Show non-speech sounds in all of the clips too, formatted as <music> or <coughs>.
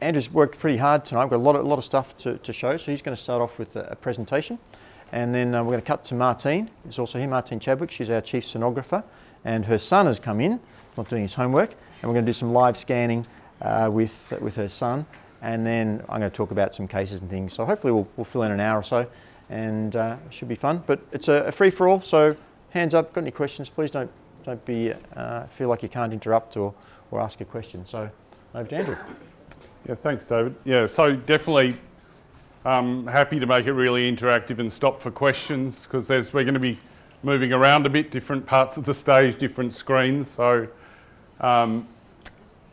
Andrew's worked pretty hard tonight. We've got a lot of, a lot of stuff to, to show, so he's going to start off with a, a presentation. And then uh, we're going to cut to Martine. It's also here, Martine Chadwick. She's our chief sonographer. And her son has come in, not doing his homework. And we're going to do some live scanning uh, with, with her son. And then I'm going to talk about some cases and things. So hopefully we'll, we'll fill in an hour or so. And uh, it should be fun. But it's a, a free for all. So hands up. Got any questions? Please don't, don't be, uh, feel like you can't interrupt or, or ask a question. So over to Andrew. Yeah, thanks, David. Yeah, so definitely um, happy to make it really interactive and stop for questions because we're going to be moving around a bit, different parts of the stage, different screens. So um,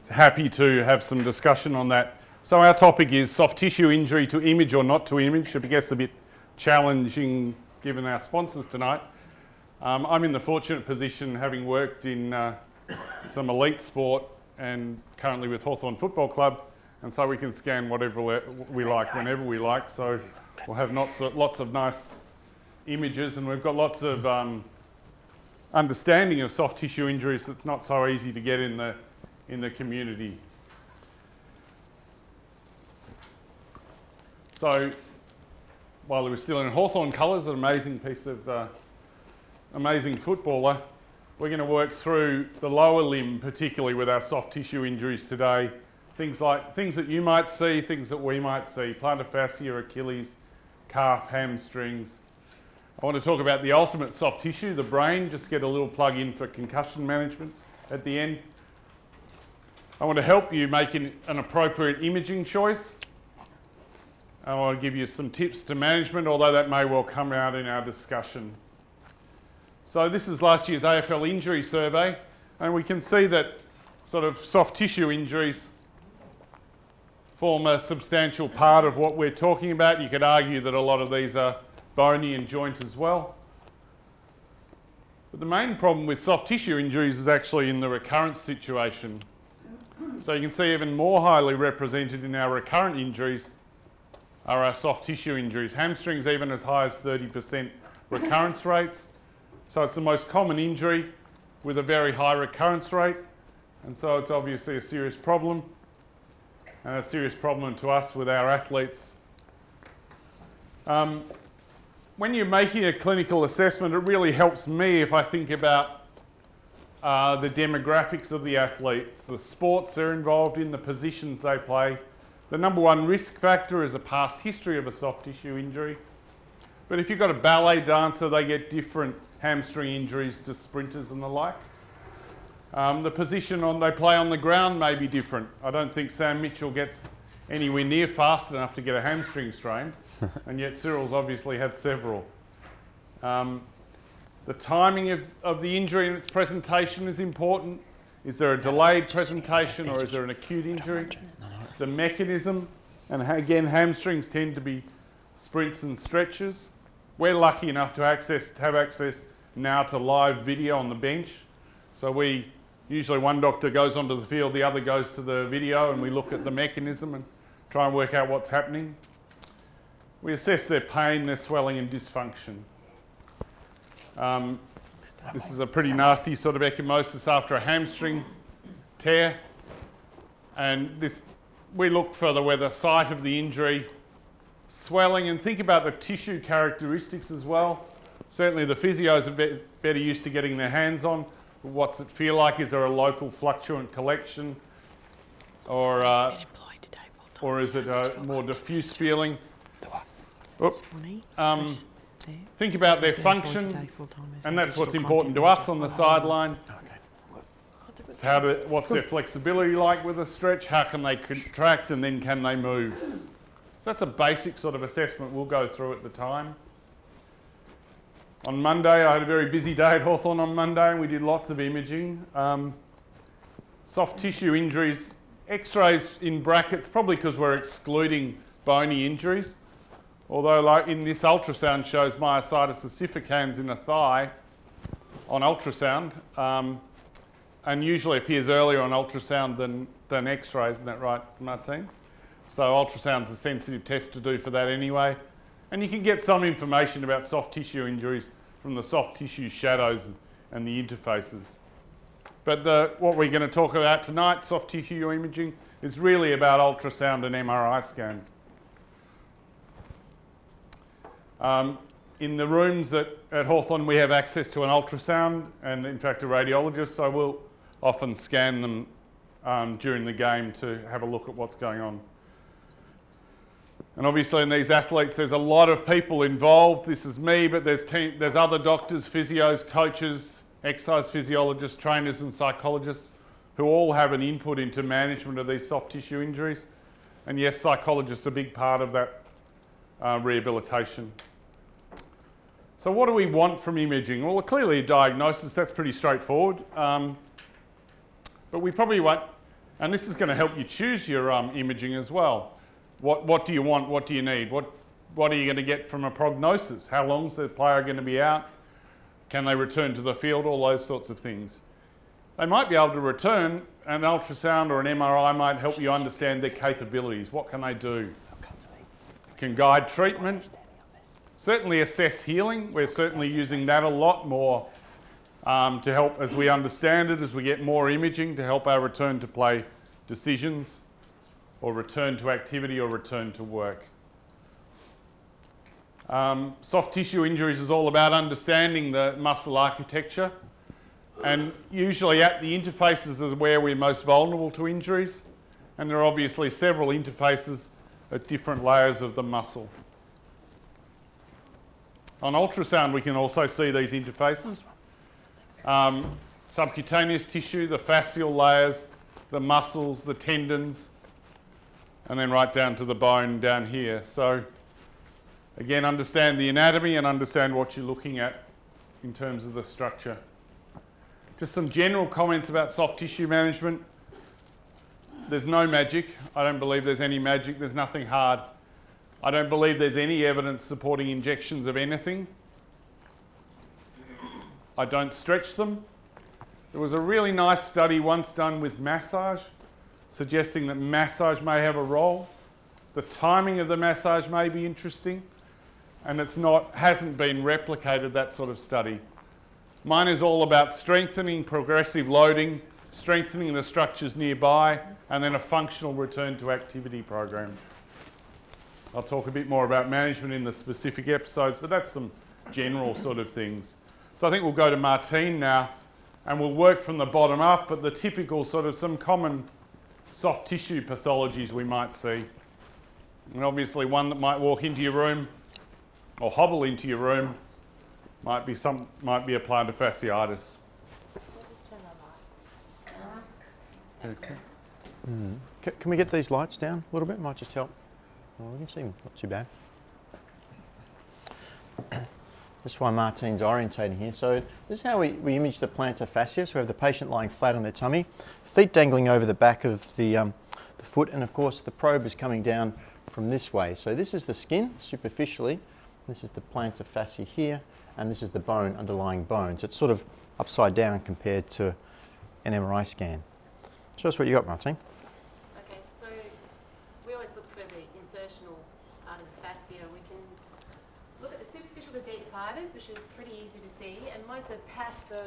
happy to have some discussion on that. So our topic is soft tissue injury to image or not to image. I guess a bit challenging given our sponsors tonight. Um, I'm in the fortunate position, having worked in uh, some elite sport and currently with Hawthorn Football Club, and so we can scan whatever we like whenever we like. So we'll have lots of, lots of nice images, and we've got lots of um, understanding of soft tissue injuries that's not so easy to get in the in the community. So while he was still in Hawthorn colours, an amazing piece of uh, amazing footballer, we're going to work through the lower limb, particularly with our soft tissue injuries today. Things like things that you might see, things that we might see, plantar fascia, Achilles, calf, hamstrings. I want to talk about the ultimate soft tissue, the brain, just get a little plug in for concussion management at the end. I want to help you make an, appropriate imaging choice. I want to give you some tips to management, although that may well come out in our discussion. So this is last year's AFL injury survey, and we can see that sort of soft tissue injuries form a substantial part of what we're talking about. You could argue that a lot of these are bony and joint as well. But the main problem with soft tissue injuries is actually in the recurrence situation. So you can see even more highly represented in our recurrent injuries are our soft tissue injuries. Hamstrings even as high as 30% recurrence rates. So it's the most common injury with a very high recurrence rate, and so it's obviously a serious problem, and a serious problem to us with our athletes. Um, when you're making a clinical assessment, it really helps me if I think about uh, the demographics of the athletes, the sports they're involved in, the positions they play. The number one risk factor is a past history of a soft tissue injury. But if you've got a ballet dancer, they get different hamstring injuries to sprinters and the like. Um, the position on they play on the ground may be different. I don't think Sam Mitchell gets anywhere near fast enough to get a hamstring strain, <laughs> and yet Cyril's obviously had several. Um, the timing of, of the injury and its presentation is important. Is there a delayed presentation or is there an acute injury? The mechanism, and again, hamstrings tend to be sprints and stretches. We're lucky enough to access to have access now to live video on the bench. So we usually one doctor goes onto the field, the other goes to the video, and we look at the mechanism and try and work out what's happening. We assess their pain, their swelling, and dysfunction. Um, this is a pretty nasty sort of ecchymosis after a hamstring tear, and this we look for the where the site of the injury, swelling, and think about the tissue characteristics as well. Certainly, the physios are be- better used to getting their hands on. What's it feel like? Is there a local fluctuant collection, or uh, or is it a more diffuse feeling? Um, think about their function, and that's what's important to us on the sideline. So how do, what's their flexibility like with a stretch? How can they contract and then can they move? So that's a basic sort of assessment we'll go through at the time. On Monday, I had a very busy day at Hawthorn on Monday and we did lots of imaging. Um, soft tissue injuries, x rays in brackets, probably because we're excluding bony injuries. Although, like in this ultrasound, shows myositis ossificans in a thigh on ultrasound, um, and usually appears earlier on ultrasound than, than x rays, isn't that right, Martine? So, ultrasound's a sensitive test to do for that anyway. And you can get some information about soft tissue injuries from the soft tissue shadows and the interfaces. But the, what we're going to talk about tonight, soft tissue imaging, is really about ultrasound and MRI scan. Um, in the rooms at, at Hawthorn, we have access to an ultrasound and, in fact, a radiologist, so we'll often scan them um, during the game to have a look at what's going on. And obviously, in these athletes, there's a lot of people involved. This is me, but there's, there's other doctors, physios, coaches, exercise physiologists, trainers, and psychologists who all have an input into management of these soft tissue injuries. And yes, psychologists are a big part of that uh, rehabilitation. So, what do we want from imaging? Well, clearly, a diagnosis, that's pretty straightforward. Um, but we probably want, and this is going to help you choose your um, imaging as well. What, what do you want? What do you need? What, what are you going to get from a prognosis? How long is the player going to be out? Can they return to the field? All those sorts of things. They might be able to return. An ultrasound or an MRI might help you understand their capabilities. What can they do? Can guide treatment. Certainly assess healing. We're certainly using that a lot more um, to help as we understand it, as we get more imaging to help our return to play decisions or return to activity or return to work. Um, soft tissue injuries is all about understanding the muscle architecture, and usually at the interfaces is where we're most vulnerable to injuries, and there are obviously several interfaces at different layers of the muscle. On ultrasound, we can also see these interfaces. Um, subcutaneous tissue, the fascial layers, the muscles, the tendons, and then right down to the bone down here. So again, understand the anatomy and understand what you're looking at in terms of the structure. Just some general comments about soft tissue management. There's no magic. I don't believe there's any magic. There's nothing hard. I don't believe there's any evidence supporting injections of anything. I don't stretch them. There was a really nice study once done with massage suggesting that massage may have a role. The timing of the massage may be interesting, and it's not hasn't been replicated that sort of study. Mine is all about strengthening progressive loading, strengthening the structures nearby, and then a functional return to activity program. I'll talk a bit more about management in the specific episodes, but that's some general sort of things. So I think we'll go to Martine now, and we'll work from the bottom up, but the typical sort of some common soft tissue pathologies we might see. And obviously, one that might walk into your room or hobble into your room might be some might be a plantar fasciitis. Okay. Mm. Can we get these lights down a little bit? Might just help. Well, we can see them, not too bad. That's why Martine's orientating here. So this is how we, we image the plantar fascia. So we have the patient lying flat on their tummy, feet dangling over the back of the, um, the foot, and of course the probe is coming down from this way. So this is the skin superficially, this is the plantar fascia here, and this is the bone, underlying bone. So it's sort of upside down compared to an MRI scan. Show us what you got, Martine. which are pretty easy to see, and most of the path for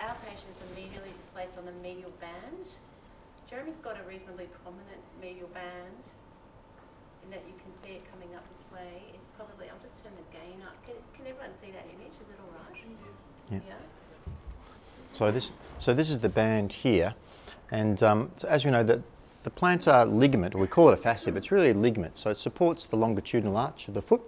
our patients are medially displaced on the medial band. Jeremy's got a reasonably prominent medial band in that you can see it coming up this way. It's probably, I'll just turn the gain up. Can, can everyone see that image? Is it all right? Yeah. yeah. So this, so this is the band here, and um, so as you know, the, the plantar ligament, or we call it a fascia, but it's really a ligament. So it supports the longitudinal arch of the foot,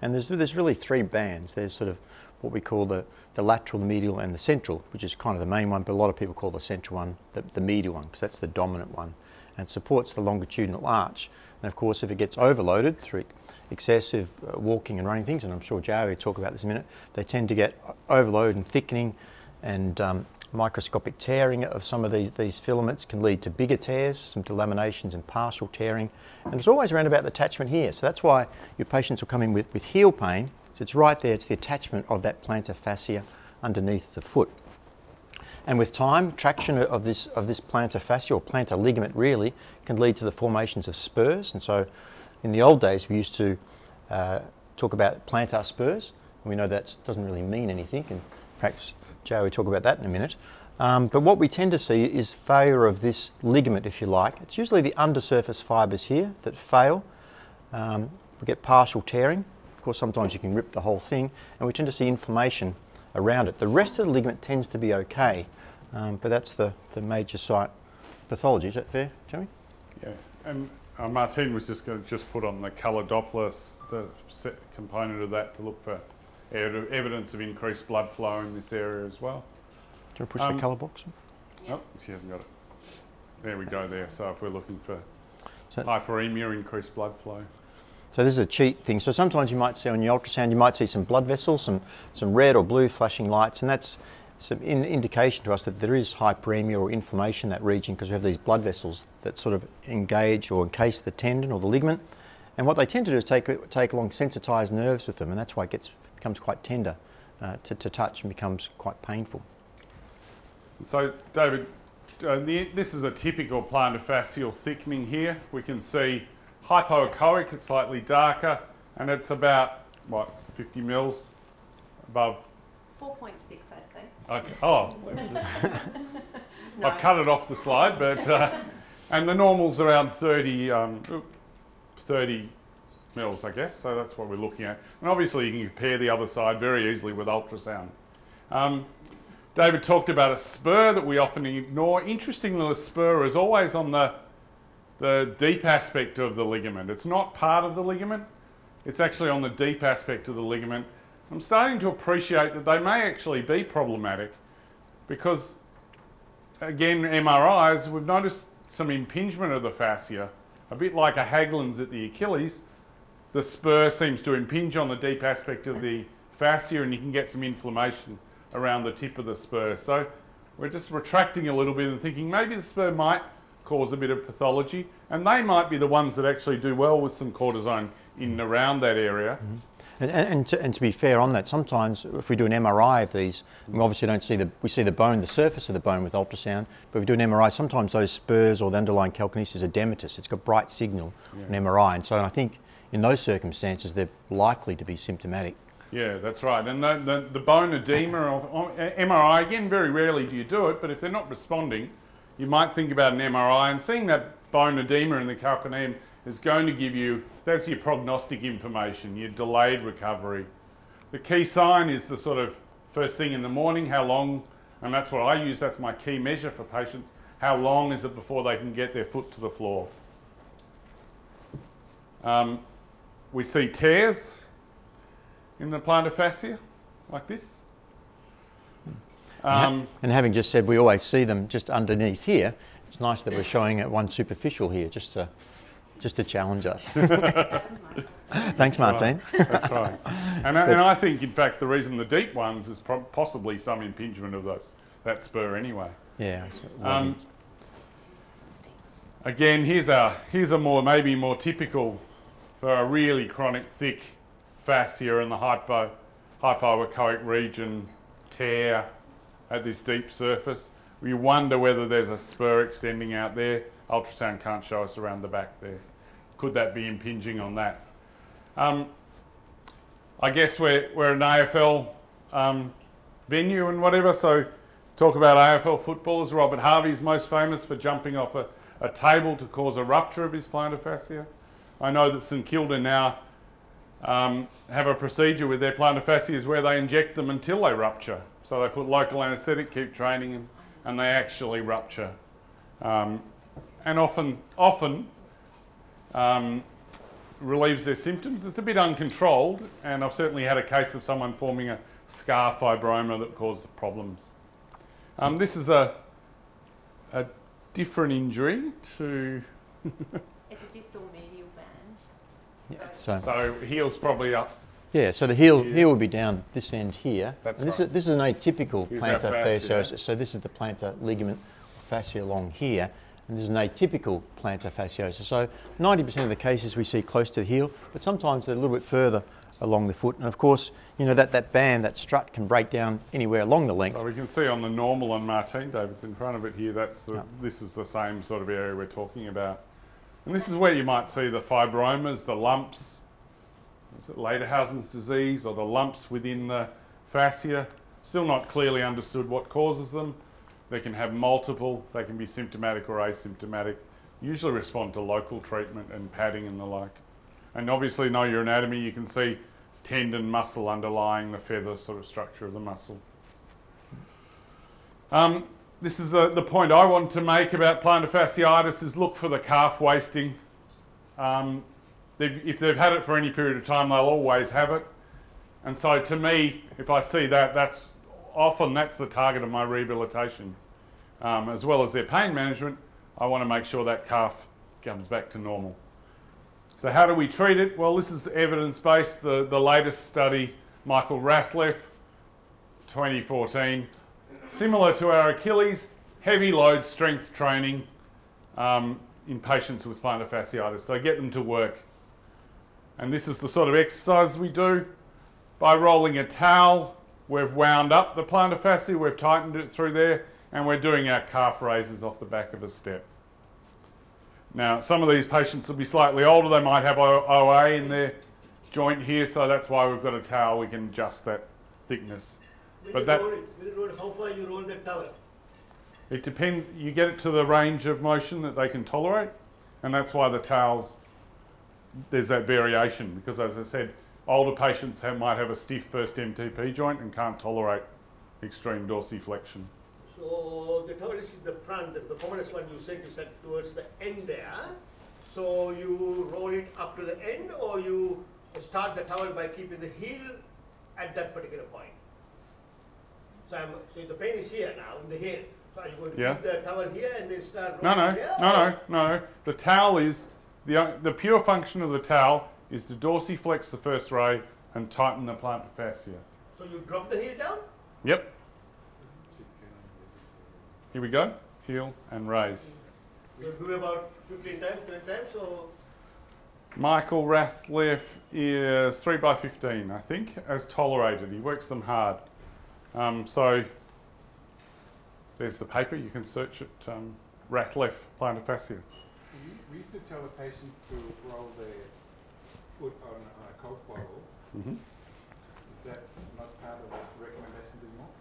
and there's, there's really three bands. There's sort of what we call the, the lateral, the medial, and the central, which is kind of the main one, but a lot of people call the central one the, the medial one because that's the dominant one and supports the longitudinal arch. And of course, if it gets overloaded through excessive uh, walking and running things, and I'm sure Joe will talk about this in a minute, they tend to get overload and thickening and um, microscopic tearing of some of these, these filaments can lead to bigger tears, some delaminations and partial tearing. And it's always around about the attachment here. So that's why your patients will come in with, with heel pain. So it's right there, it's the attachment of that plantar fascia underneath the foot. And with time, traction of this, of this plantar fascia or plantar ligament really can lead to the formations of spurs. And so in the old days, we used to uh, talk about plantar spurs. We know that doesn't really mean anything, and perhaps Joe will talk about that in a minute. Um, but what we tend to see is failure of this ligament, if you like. It's usually the undersurface fibres here that fail. Um, we get partial tearing. Of course, sometimes you can rip the whole thing, and we tend to see inflammation around it. The rest of the ligament tends to be okay, um, but that's the, the major site pathology. Is that fair, Jamie? Yeah, and uh, Martine was just going to just put on the colour Doppler, the set component of that to look for ev- evidence of increased blood flow in this area as well. Do you want to push Um, the colour box? Oh, she hasn't got it. There we go there. So if we're looking for So- hyperemia, increased blood flow. So this is a cheat thing. So sometimes you might see on your ultrasound, you might see some blood vessels, some, some red or blue flashing lights, and that's some in, indication to us that there is hyperemia or inflammation in that region because we have these blood vessels that sort of engage or encase the tendon or the ligament. And what they tend to do is take, take along sensitized nerves with them, and that's why it gets, becomes quite tender uh, to, to touch and becomes quite painful. So, David, uh, the, this is a typical plantar fascial thickening here. We can see hypoechoic, it's slightly darker, and it's about, what, 50 mils above. 4.6, I'd say. Okay. Oh, <laughs> I've cut it off the slide, but, uh, and the normal's around 30, um, 30 mils, I guess, so that's what we're looking at. And obviously, you can compare the other side very easily with ultrasound. Um, David talked about a spur that we often ignore. Interestingly, the spur is always on the, the deep aspect of the ligament. It's not part of the ligament, it's actually on the deep aspect of the ligament. I'm starting to appreciate that they may actually be problematic because, again, MRIs, we've noticed some impingement of the fascia, a bit like a Haglund's at the Achilles. The spur seems to impinge on the deep aspect of the fascia, and you can get some inflammation around the tip of the spur. So we're just retracting a little bit and thinking maybe the spur might cause a bit of pathology, and they might be the ones that actually do well with some cortisone in and around that area. Mm-hmm. And, and, and, to, and to be fair on that, sometimes if we do an MRI of these, we obviously don't see the we see the bone, the surface of the bone with ultrasound. But if we do an MRI, sometimes those spurs or the underlying calcaneus is dematous. It's got bright signal on MRI, and so I think in those circumstances they're likely to be symptomatic. Yeah, that's right. And the, the, the bone edema of- MRI, again, very rarely do you do it, but if they're not responding, you might think about an MRI and seeing that bone edema in the calcaneum is going to give you, that's your prognostic information, your delayed recovery. The key sign is the sort of first thing in the morning, how long, and that's what I use, that's my key measure for patients, how long is it before they can get their foot to the floor. Um, we see tears in the plantar fascia, like this. Um, And having just said we always see them just underneath here, it's nice that we're showing it one superficial here, just to just to challenge us. <laughs> Thanks, Martine. that's right. <laughs> And, I- and I think, in fact, the reason the deep ones is pro- possibly some impingement of those that spur anyway. Yeah. Um, again, here's a here's a more maybe more typical for a really chronic thick fascia in the hypo hypoechoic region tear at this deep surface. We wonder whether there's a spur extending out there. Ultrasound can't show us around the back there. Could that be impinging on that? Um, I guess we're, we're an AFL um, venue and whatever, so talk about AFL footballers. Robert Harvey's most famous for jumping off a, a table to cause a rupture of his plantar fascia. I know that St Kilda now um, have a procedure with their plantar fascias where they inject them until they rupture. So they put local anaesthetic, keep training them, and they actually rupture. Um, and often, often um, relieves their symptoms. It's a bit uncontrolled, and I've certainly had a case of someone forming a scar fibroma that caused problems. Um, this is a, a different injury to, It's a distal medial band. yeah, so so heel's probably up. Yeah, so the heel Yeah. heel would be down this end here. That's and this right. is this is an atypical Here's plantar fascia. fasciosis. So this is the plantar ligament fascia along here, and this is an atypical plantar fasciosis. So 90% of the cases we see close to the heel, but sometimes they're a little bit further along the foot. And of course, you know that that band, that strut, can break down anywhere along the length. So we can see on the normal on Martine David's in front of it here. That's the, this is the same sort of area we're talking about, and this is where you might see the fibromas, the lumps. Is it Ledderhose's disease or the lumps within the fascia? Still not clearly understood what causes them. They can have multiple, they can be symptomatic or asymptomatic, usually respond to local treatment and padding and the like. And obviously, know your anatomy, you can see tendon muscle underlying the feather sort of structure of the muscle. Um, this is the, the point I want to make about plantar fasciitis is look for the calf wasting. Um, they've, if they've had it for any period of time, they'll always have it. And so to me, if I see that, that's often that's the target of my rehabilitation. Um, as well as their pain management, I want to make sure that calf comes back to normal. So how do we treat it? Well, this is evidence-based. The, the latest study, Michael Rathleff, 2014, similar to our Achilles, heavy load strength training um, in patients with plantar fasciitis. So get them to work. And this is the sort of exercise we do. By rolling a towel, we've wound up the plantar fascia, we've tightened it through there, and we're doing our calf raises off the back of a step. Now, some of these patients will be slightly older, they might have OA in their joint here, so that's why we've got a towel, we can adjust that thickness. When But that- roll how far you roll the towel? It depends, you get it to the range of motion that they can tolerate, and that's why the towels, there's that variation, because as I said, older patients have, might have a stiff first MTP joint and can't tolerate extreme dorsiflexion. So the towel is in the front, the, commonest one you said is at towards the end there. So you roll it up to the end or you start the towel by keeping the heel at that particular point? So I'm, so the pain is here now in the heel. So are you going to Yeah. keep the towel here and then start No, rolling no, there? no, no, no. The towel is, the, the pure function of the towel is to dorsiflex the first ray and tighten the plantar fascia. So you drop the heel down? Yep. Here we go. Heel and raise. You do about 15 times, 20 times or? Michael Rathleff is 3 by 15 I think, as tolerated. He works them hard. Um, so there's the paper. You can search it. Um, Rathleff plantar fascia. We, we used to tell the patients to roll their foot on, on a Coke bottle. hmm Is that not part of the recommendations anymore?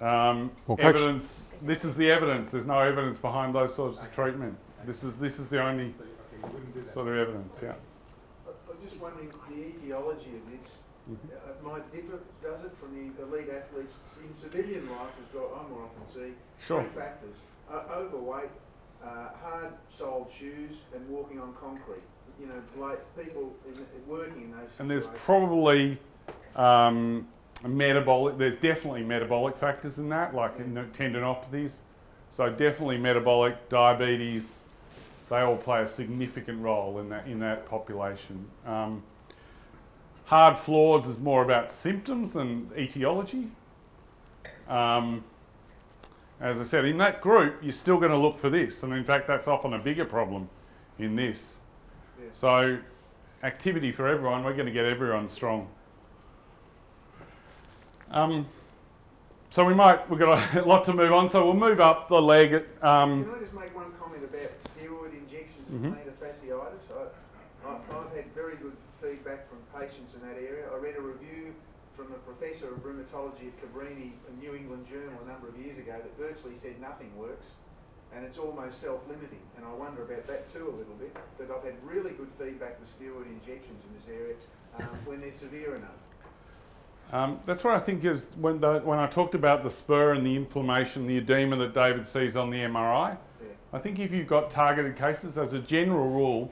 Um, Well, Coach- evidence. This is the evidence. There's no evidence behind those sorts of treatment. This is this is the only So, okay, you wouldn't do that. sort of evidence. Yeah. I- I'm just wondering, the etiology of this, Mhm. uh, it might differ, does it, from the elite athletes in civilian life, as well, I more often see Sure. three factors. Uh, overweight, uh, hard-soled shoes, and walking on concrete. You know, like people in, working in those And there's situations. probably um, metabolic. There's definitely metabolic factors in that, like in the tendinopathies. So definitely metabolic, diabetes. They all play a significant role in that in that population. Um, hard floors is more about symptoms than etiology. Um, as I said, in that group, you're still going to look for this, and in fact, that's often a bigger problem in this. Yeah. So, activity for everyone. We're going to get everyone strong. Um, so we might. We've got a <laughs> lot to move on. So we'll move up the leg. Um, Can I just make one comment about steroid injections Mhm. with plantar fasciitis? I, I, I've had very good feedback from patients in that area. I read a review from a professor of rheumatology at Cabrini, a New England Journal, a number of years ago that virtually said nothing works and it's almost self-limiting. And I wonder about that too a little bit. But I've had really good feedback with steroid injections in this area um, <laughs> when they're severe enough. um, that's what I think is when the, when I talked about the spur and the inflammation, the edema that David sees on the MRI. Yeah, I think if you've got targeted cases, as a general rule.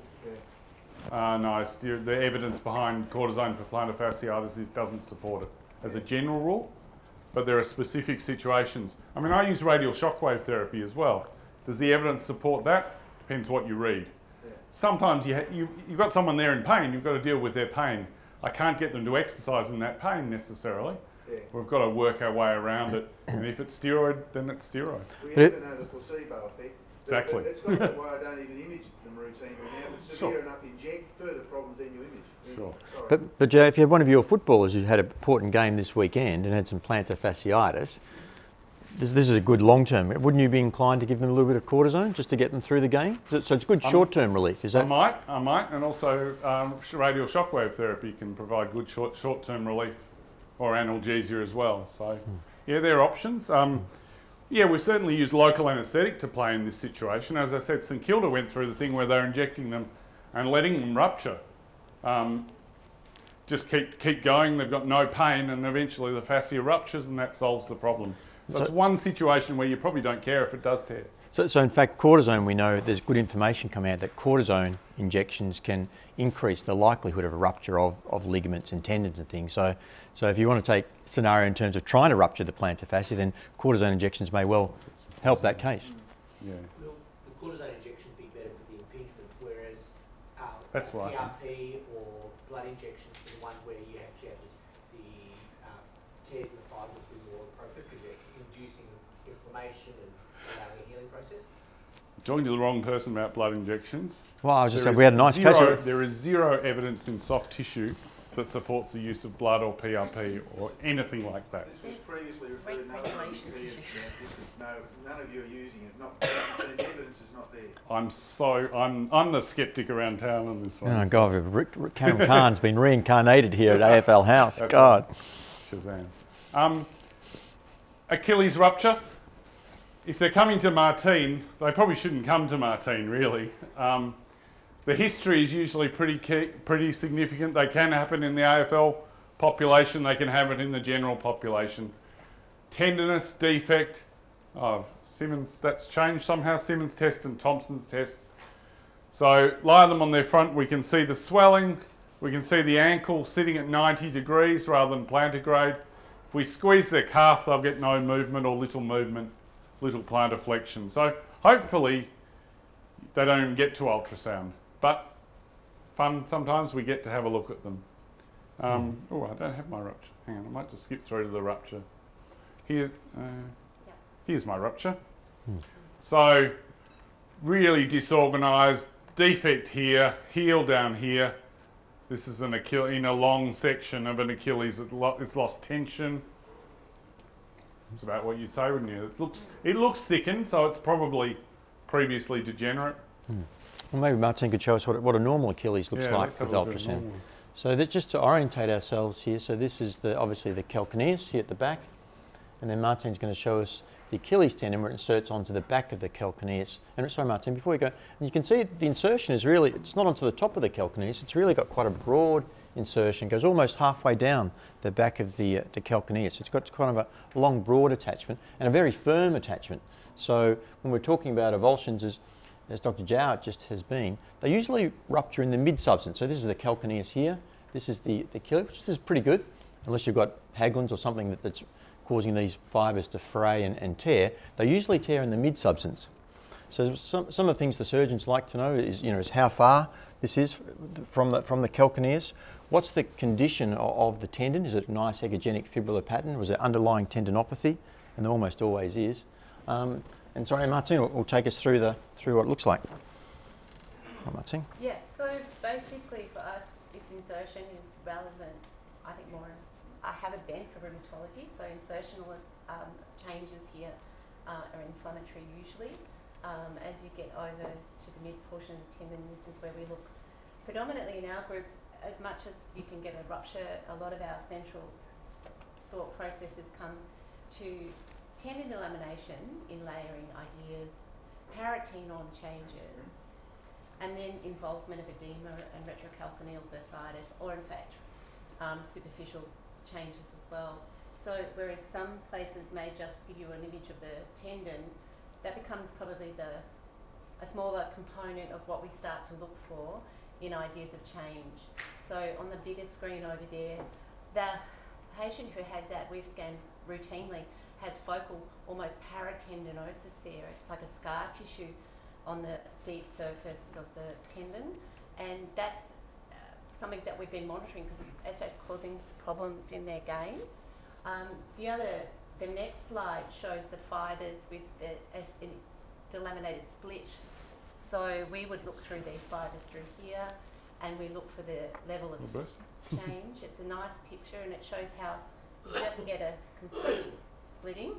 Uh, no, the evidence behind cortisone for plantar fasciitis doesn't support it as a general rule. But there are specific situations. I mean, I use radial shockwave therapy as well. Does the evidence support that? Depends what you read. Yeah. Sometimes you ha- you, you've got someone there in pain, you've got to deal with their pain. I can't get them to exercise in that pain necessarily. yeah. We've got to work our way around it. And if it's steroid, then it's steroid. We never it- know the placebo effect. Exactly. But, but that's not why <laughs> I don't even image them routinely now. If it's Sure. severe enough, inject further problems, then you image. Sure. Sorry. But, but Joe, if you had one of your footballers who had an important game this weekend and had some plantar fasciitis, this, this is a good long term. Wouldn't you be inclined to give them a little bit of cortisone just to get them through the game? So so it's good Um, short term relief, is that? I that? might, I might, and also um, sh- radial shockwave therapy can provide good short short term relief, or analgesia as well. So, yeah, there are options. Um, Yeah, we've certainly used local anaesthetic to play in this situation. As I said, St Kilda went through the thing where they're injecting them and letting them rupture. Um, just keep keep going. They've got no pain, and eventually the fascia ruptures, and that solves the problem. So, So- it's one situation where you probably don't care if it does tear. So, so in fact, cortisone, we know there's good information coming out that cortisone injections can increase the likelihood of a rupture of, of ligaments and tendons and things. So, so if you want to take scenario in terms of trying to rupture the plantar fascia, then cortisone injections may well help that case. Yeah. Will the cortisone injection be better for the impingement, whereas um, That's what PRP or blood injections are the one where you actually have the, the uh, tears in the fibre would be more appropriate because you're inducing inflammation and allowing a healing process? Talking to the wrong person about blood injections. Well, I was just There saying, we had a nice zero, case. of- There is zero evidence in soft tissue that supports the use of blood or PRP or anything like that. This was previously referred, no, to you, issue. yeah, this is, no, none of you are using it, not, the evidence is not there. I'm so I'm I'm the skeptic around town on this one. Oh, God, Rick, Rick Cameron Khan's been reincarnated here at AFL House. That's God. Shazam. Um, Achilles rupture. If they're coming to Martine, they probably shouldn't come to Martine, really. Um, the history is usually pretty key, pretty significant. They can happen in the AFL population. They can happen in the general population. Tenderness, defect. Oh, Simmonds. That's changed somehow. Simmonds test and Thompson's tests. So lie them on their front. We can see the swelling. We can see the ankle sitting at 90 degrees rather than plantigrade. If we squeeze their calf, they'll get no movement or little movement, little plantar flexion. So hopefully they don't even get to ultrasound. But fun, sometimes we get to have a look at them. Um, oh, I don't have my rupture. Hang on, I might just skip through to the rupture. Here's, uh, here's my rupture. So really disorganized, defect here, heel down here. This is an Achilles in a long section of an Achilles. It lo- it's lost tension. It's about what you'd say, wouldn't you? It looks it looks thickened, so it's probably previously degenerate. Hmm. Well, maybe Martin could show us what, what a normal Achilles looks Yeah, like with a look at a ultrasound. So that just to orientate ourselves here, so this is the obviously the calcaneus here at the back, and then Martin's going to show us the Achilles tendon where it inserts onto the back of the calcaneus. And sorry, Martin, before we go, and you can see the insertion is really it's not onto the top of the calcaneus. It's really got quite a broad insertion, goes almost halfway down the back of the uh, the calcaneus. It's got kind of a long, broad attachment and a very firm attachment. So when we're talking about avulsions, as as Dr. Jowett just has been, they usually rupture in the mid-substance. So this is the calcaneus here. This is the, the Achilles, which is pretty good, unless you've got Haglund's or something that, that's causing these fibres to fray and, and tear. They usually tear in the mid-substance. So some, some of the things the surgeons like to know is, you know, is how far this is from the, from the calcaneus. What's the condition of, the tendon? Is it a nice echogenic fibrillar pattern? Was there underlying tendinopathy? And there almost always is. Um, and sorry, Martin will, will take us through the through what it looks like. Martin. Yeah, so basically for us, its insertion is relevant, I think more, I have a bent for rheumatology, so insertional um, changes here uh, are inflammatory usually. Um, as you get over to the mid portion of the tendon, this is where we look predominantly in our group, as much as you can get a rupture, a lot of our central thought processes come to tendon delamination in layering ideas, paratenon changes, and then involvement of edema and retrocalcaneal bursitis, or in fact, um, superficial changes as well. So, whereas some places may just give you an image of the tendon, that becomes probably the a smaller component of what we start to look for in ideas of change. So, on the bigger screen over there, the patient who has that we've scanned routinely has focal, almost paratendinosis there. It's like a scar tissue on the deep surface of the tendon, and that's uh, something that we've been monitoring because it's, actually causing problems in their game. Um, the other, the next slide shows the fibres with the delaminated split. So we would look through these fibres through here, and we look for the level of Oh, <laughs> change. It's a nice picture and it shows how you just get a complete splitting.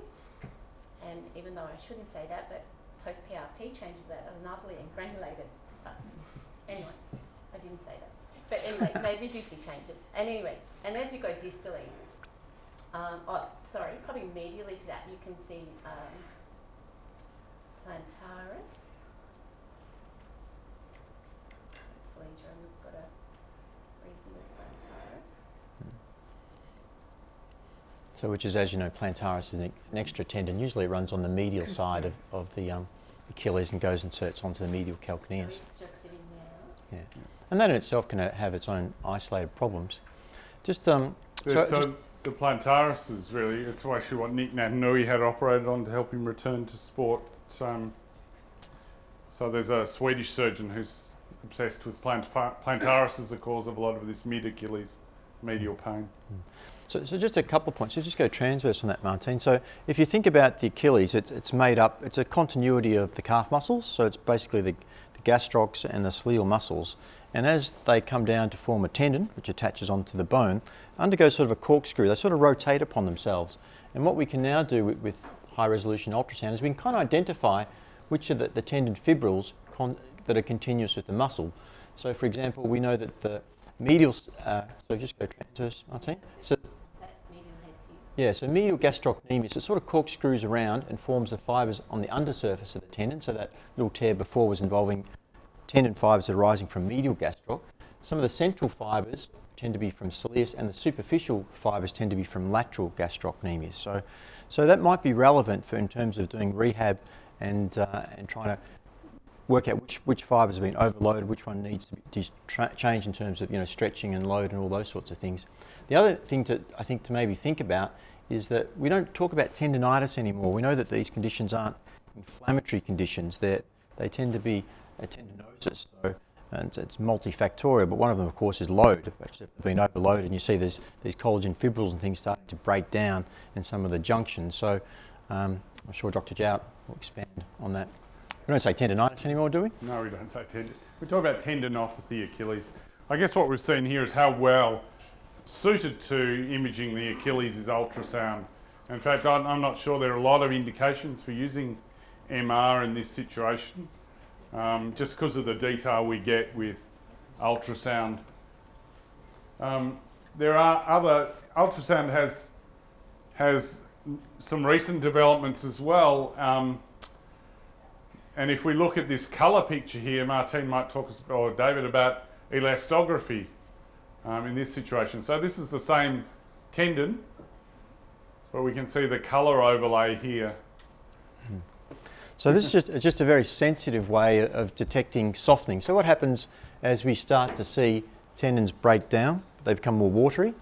And even though I shouldn't say that, but post PRP changes that are lovely and granulated. But anyway, I didn't say that. But anyway, <laughs> reduce the changes. And anyway, and as you go distally, um, oh, sorry, probably medially to that, you can see um, plantaris. Hopefully Jeremy's got a reasonable plantaris. So, which is, as you know, plantaris is an, an extra tendon. Usually it runs on the medial side of, of the um, Achilles and goes and inserts onto the medial So calcaneus. it's just sitting there. Yeah. And that in itself can uh, have its own isolated problems. Just, um, So, so, just- the plantaris is really, it's actually what Nick Naitanui had operated on to help him return to sport. Um, so there's a Swedish surgeon who's obsessed with plant- plantaris as the cause of a lot of this mid Achilles medial pain. Mm. So, so just a couple of points. So just go transverse on that, Martine. So if you think about the Achilles, it's, it's made up, it's a continuity of the calf muscles. So it's basically the, the gastrocs and the soleal muscles. And as they come down to form a tendon, which attaches onto the bone, undergoes sort of a corkscrew. They sort of rotate upon themselves. And what we can now do with, with high resolution ultrasound is we can kind of identify which are the, the tendon fibrils con- that are continuous with the muscle. So for example, we know that the medial, uh, so just go transverse, Martine. So That's medial head yeah, so medial gastrocnemius, it sort of corkscrews around and forms the fibres on the undersurface of the tendon. So that little tear before was involving tendon fibres that are rising from medial gastroc. Some of the central fibres tend to be from soleus and the superficial fibres tend to be from lateral gastrocnemius. So, so that might be relevant for in terms of doing rehab and, uh, and trying to work out which, which fibres have been overloaded, which one needs to be tra- changed in terms of you know stretching and load and all those sorts of things. The other thing to I think to maybe think about is that we don't talk about tendonitis anymore. We know that these conditions aren't inflammatory conditions. They they tend to be a tendinosis. So and it's- multifactorial, but one of them, of course, is load. It's been overloaded, and you see there's these collagen fibrils and things starting to break down in some of the junctions. So um, I'm sure Dr. Jowett will expand on that. We don't say tendonitis anymore, do we? No, we don't say tendon. We talk about tendinopathy Achilles. I guess what we've seen here is how well suited to imaging the Achilles is ultrasound. In fact, I'm, not sure there are a lot of indications for using MR in this situation, um, just because of the detail we get with ultrasound. Um, there are other ultrasound has has some recent developments as well. Um, and if we look at this colour picture here, Martine might talk us, or David about elastography um, in this situation. So this is the same tendon, but we can see the colour overlay here. So this is just, <laughs> just a very sensitive way of detecting softening. So what happens as we start to see tendons break down, they become more watery,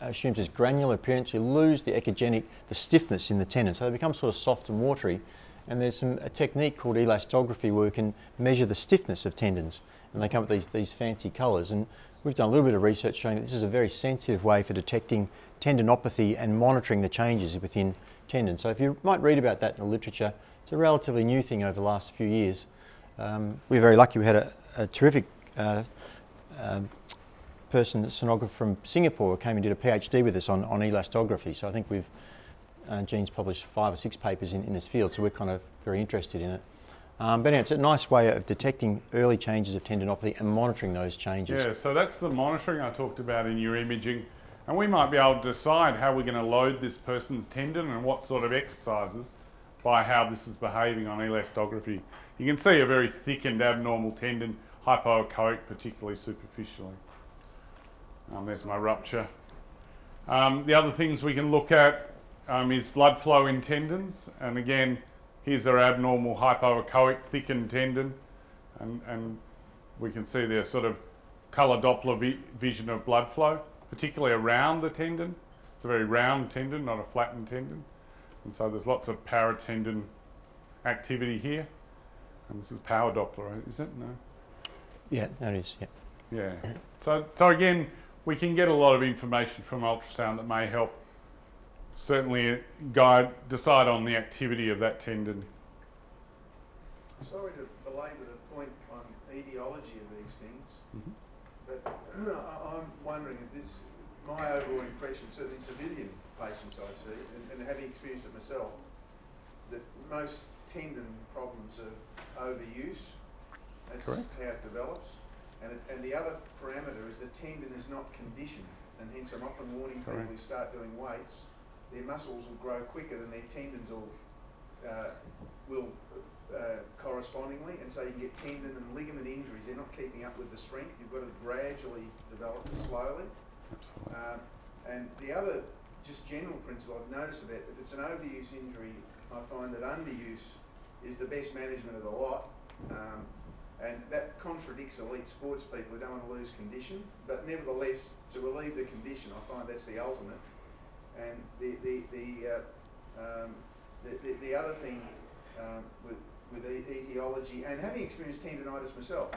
assumes this granular appearance, you lose the echogenic, the stiffness in the tendon. So they become sort of soft and watery. And there's some, a technique called elastography where we can measure the stiffness of tendons. And they come with these, these fancy colours. And we've done a little bit of research showing that this is a very sensitive way for detecting tendinopathy and monitoring the changes within tendons. So if you might read about that in the literature, it's a relatively new thing over the last few years. Um, we're very lucky. We had a, a terrific uh, um person, sonographer from Singapore, who came and did a PhD with us on, on elastography. So I think we've uh, Gene's published five or six papers in, in this field, so we're kind of very interested in it. Um, but anyway, it's a nice way of detecting early changes of tendinopathy and monitoring those changes. Yeah, so that's the monitoring I talked about in your imaging. And we might be able to decide how we're going to load this person's tendon and what sort of exercises by how this is behaving on elastography. You can see a very thickened abnormal tendon, hypoechoic, particularly superficially. Um, there's my rupture. Um, the other things we can look at um, is blood flow in tendons. And again, here's our abnormal hypoechoic thickened tendon. And, and we can see there sort of colour Doppler vi- vision of blood flow, particularly around the tendon. It's a very round tendon, not a flattened tendon. And so there's lots of paratendon activity here. And this is power Doppler, is it? No. Yeah, that is. Yeah. Yeah. So, so again, we can get a lot of information from ultrasound that may help certainly guide, decide on the activity of that tendon. Sorry to belabor the point on etiology of these things, Mhm. but <clears throat> I'm wondering if this, my overall impression, certainly civilian patients I see, and, and having experienced it myself, that most tendon problems are overuse. That's Correct. how it develops. And, it, and the other parameter is the tendon is not conditioned, and hence I'm often warning people Correct. who start doing weights, their muscles will grow quicker than their tendons will, uh, will uh, correspondingly, and so you can get tendon and ligament injuries. They're not keeping up with the strength. You've got to gradually develop it slowly. Absolutely. Um, and the other, just general principle I've noticed about if it's an overuse injury, I find that underuse is the best management of the lot. Um, and that contradicts elite sports people who don't want to lose condition. But nevertheless, to relieve the condition, I find that's the ultimate. And the the the uh, um, the, the, the other thing um, with with etiology and having experienced tendonitis myself,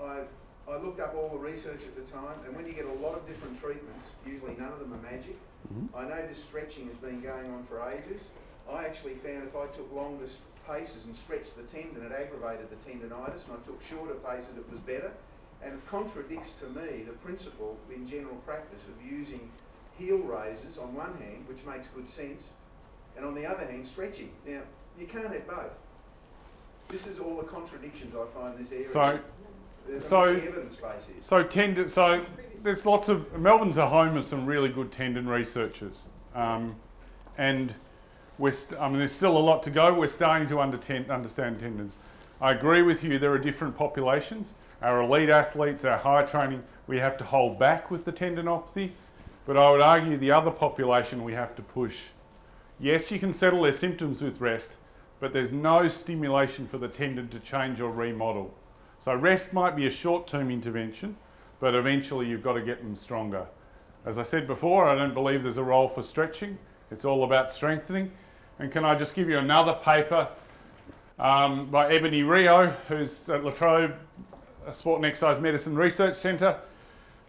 I I looked up all the research at the time, and when you get a lot of different treatments, usually none of them are magic. Mhm. I know this stretching has been going on for ages. I actually found if I took longer paces and stretched the tendon, it aggravated the tendonitis, and I took shorter paces, it was better. And it contradicts to me the principle in general practice of using heel raises on one hand, which makes good sense, and on the other hand, stretching. Now, you can't have both. This is all the contradictions I find in this area. So- There's so- the evidence base is. So tendon. So there's lots of Melbourne's a home of some really good tendon researchers, um, and we're. St- I mean, there's still a lot to go. We're starting to under ten- understand tendons. I agree with you. There are different populations. Our elite athletes, our high training, we have to hold back with the tendinopathy. But I would argue the other population we have to push. Yes, you can settle their symptoms with rest, but there's no stimulation for the tendon to change or remodel. So rest might be a short-term intervention, but eventually you've got to get them stronger. As I said before, I don't believe there's a role for stretching. It's all about strengthening. And can I just give you another paper um, by Ebony Rio, who's at La Trobe Sport and Exercise Medicine Research Centre,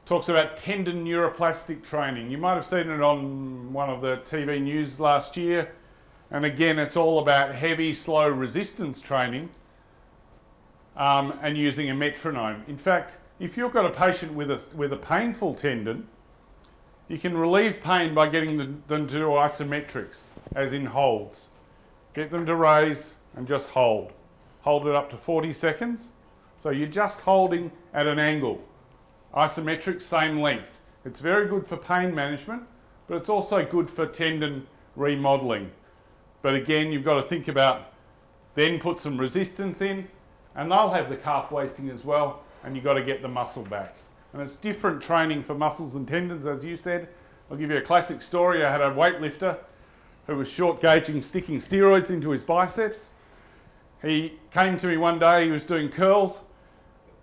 talks about tendon neuroplastic training. You might have seen it on one of the TV news last year. And again, it's all about heavy, slow resistance training um, and using a metronome. In fact, if you've got a patient with a, with a painful tendon, you can relieve pain by getting them, them to do isometrics, as in holds. Get them to raise and just hold. Hold it up to 40 seconds. So you're just holding at an angle. Isometric, same length. It's very good for pain management, but it's also good for tendon remodeling. But again, you've got to think about then put some resistance in, and they'll have the calf wasting as well, and you've got to get the muscle back. And it's different training for muscles and tendons, as you said. I'll give you a classic story. I had a weightlifter who was short gauging, sticking steroids into his biceps. He came to me one day, he was doing curls.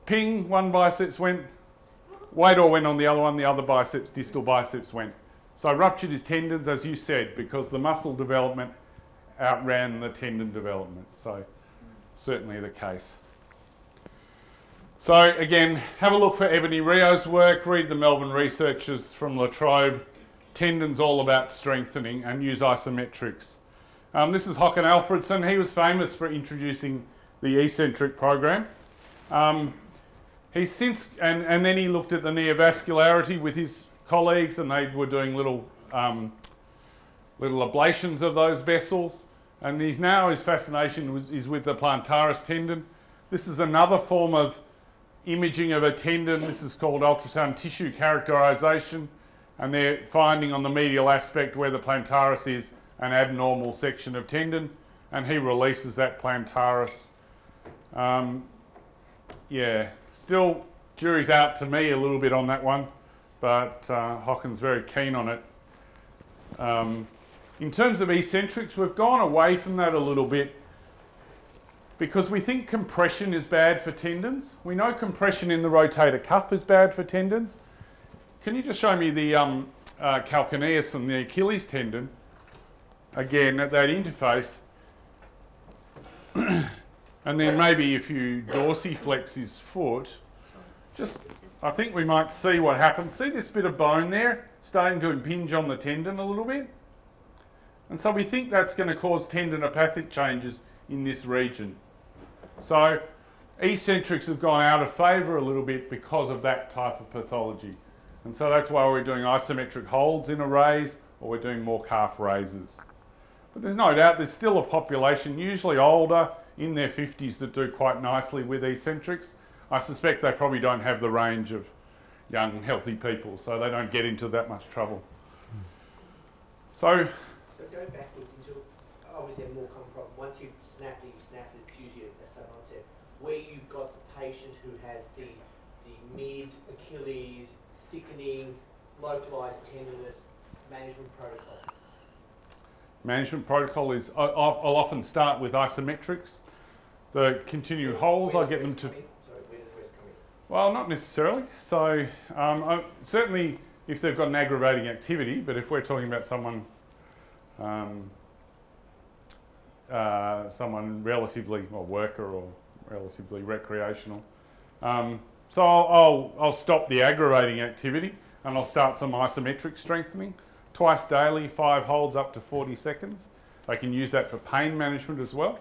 Ping, one biceps went, weight all went on the other one, the other biceps, distal biceps went. So ruptured his tendons, as you said, because the muscle development outran the tendon development. So certainly the case. So again, have a look for Ebony Rio's work, read the Melbourne researchers from La Trobe, tendons all about strengthening and use isometrics. Um, this is Håkan Alfredson. He was famous for introducing the eccentric program. Um, he's since, and, and then he looked at the neovascularity with his colleagues and they were doing little, um, little ablations of those vessels. And he's now, his fascination was, is with the plantaris tendon. This is another form of imaging of a tendon. This is called ultrasound tissue characterization. And they're finding on the medial aspect where the plantaris is an abnormal section of tendon. And he releases that plantaris. Um, yeah, still jury's out to me a little bit on that one, but uh, Håkan's very keen on it. Um, in terms of eccentrics, we've gone away from that a little bit because we think compression is bad for tendons. We know compression in the rotator cuff is bad for tendons. Can you just show me the um, uh, calcaneus and the Achilles tendon? Again, at that interface. <clears throat> and then maybe if you dorsiflex his foot, just I think we might see what happens. See this bit of bone there starting to impinge on the tendon a little bit? And so we think that's going to cause tendinopathic changes in this region. So eccentrics have gone out of favour a little bit because of that type of pathology. And so that's why we're doing isometric holds in a raise or we're doing more calf raises. But there's no doubt there's still a population, usually older, in their 50s, that do quite nicely with eccentrics. I suspect they probably don't have the range of young, healthy people, so they don't get into that much trouble. So, So go backwards into, obviously a more common problem. Once you've snapped it, you've snapped it. It's usually a sudden onset. Where you've got the patient who has the the mid Achilles thickening, localized tenderness, management protocol. Management protocol is I'll often start with isometrics. The continued holes, I get them to. come in? Sorry, where does rest come in? Well, not necessarily. So, um, I, certainly if they've got an aggravating activity, but if we're talking about someone, um, uh, someone relatively, well, worker or relatively recreational, um, so I'll, I'll, I'll stop the aggravating activity and I'll start some isometric strengthening twice daily, five holds up to 40 seconds. I can use that for pain management as well.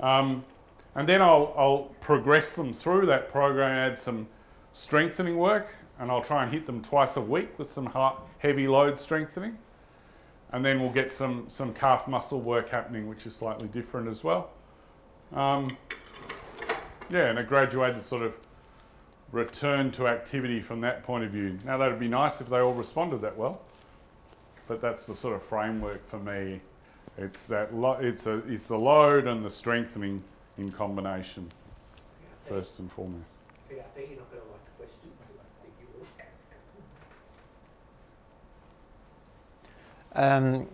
Um, and then I'll, I'll progress them through that program, add some strengthening work, and I'll try and hit them twice a week with some heavy load strengthening. And then we'll get some, some calf muscle work happening, which is slightly different as well. Um, yeah, and a graduated sort of return to activity from that point of view. Now, that'd be nice if they all responded that well, but that's the sort of framework for me. It's that lo- it's a it's the load and the strengthening in combination PRP. first and foremost. PRP, you're not going to like the question. I think you will. Um,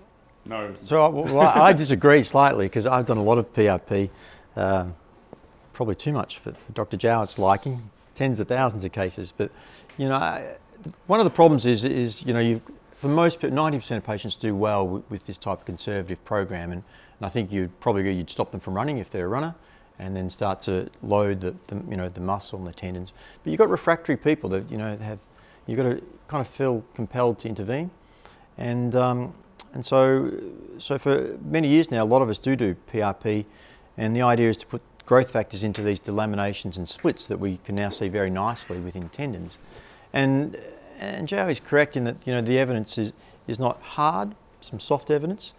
No, so I, well, I disagree slightly because I've done a lot of PRP, um, probably too much for, for Dr. Jowett's liking, tens of thousands of cases. But you know, I, one of the problems is is you know you've for most ninety percent of patients do well with, with this type of conservative program, and, and I think you'd probably you'd stop them from running if they're a runner, and then start to load the, the you know the muscle and the tendons. But you've got refractory people that you know have you've got to kind of feel compelled to intervene, and um, and so so for many years now, a lot of us do do PRP, and the idea is to put growth factors into these delaminations and splits that we can now see very nicely within tendons, and and Joe is correct in that you know the evidence is is not hard, some soft evidence,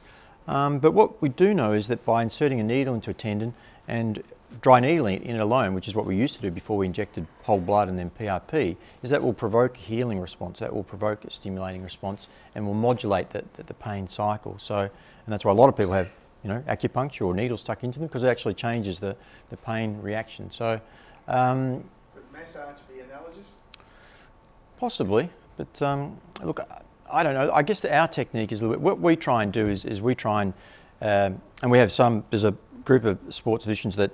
um, but what we do know is that by inserting a needle into a tendon and dry needling in it alone, which is what we used to do before we injected whole blood and then PRP, is that will provoke a healing response, that will provoke a stimulating response, and will modulate the, the, the pain cycle. So, and that's why a lot of people have, you know, acupuncture or needles stuck into them because it actually changes the, the pain reaction. So, um, Could massage be analogous? Possibly, but um, look, I don't know. I guess that our technique is a little bit. What we try and do is, is we try and, um, and we have some. There's a group of sports physicians that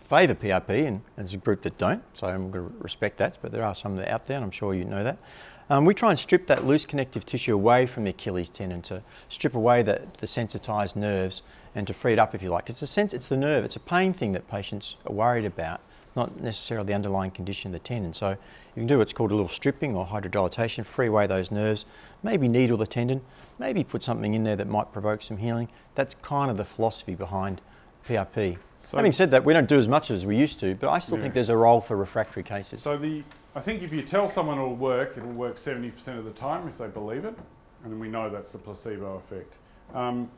favour PRP, and, and there's a group that don't. So I'm going to respect that. But there are some that are out there, and I'm sure you know that. Um, we try and strip that loose connective tissue away from the Achilles tendon to strip away the, the sensitised nerves and to free it up, if you like. It's a sense. It's the nerve. It's a pain thing that patients are worried about not necessarily the underlying condition of the tendon. So you can do what's called a little stripping or hydrodilatation, free away those nerves, maybe needle the tendon, maybe put something in there that might provoke some healing. That's kind of the philosophy behind PRP. So- Having said that, we don't do as much as we used to, but I still Yeah. think there's a role for refractory cases. So the, I think if you tell someone it'll work, it'll work 70% of the time if they believe it, and we know that's the placebo effect. Um,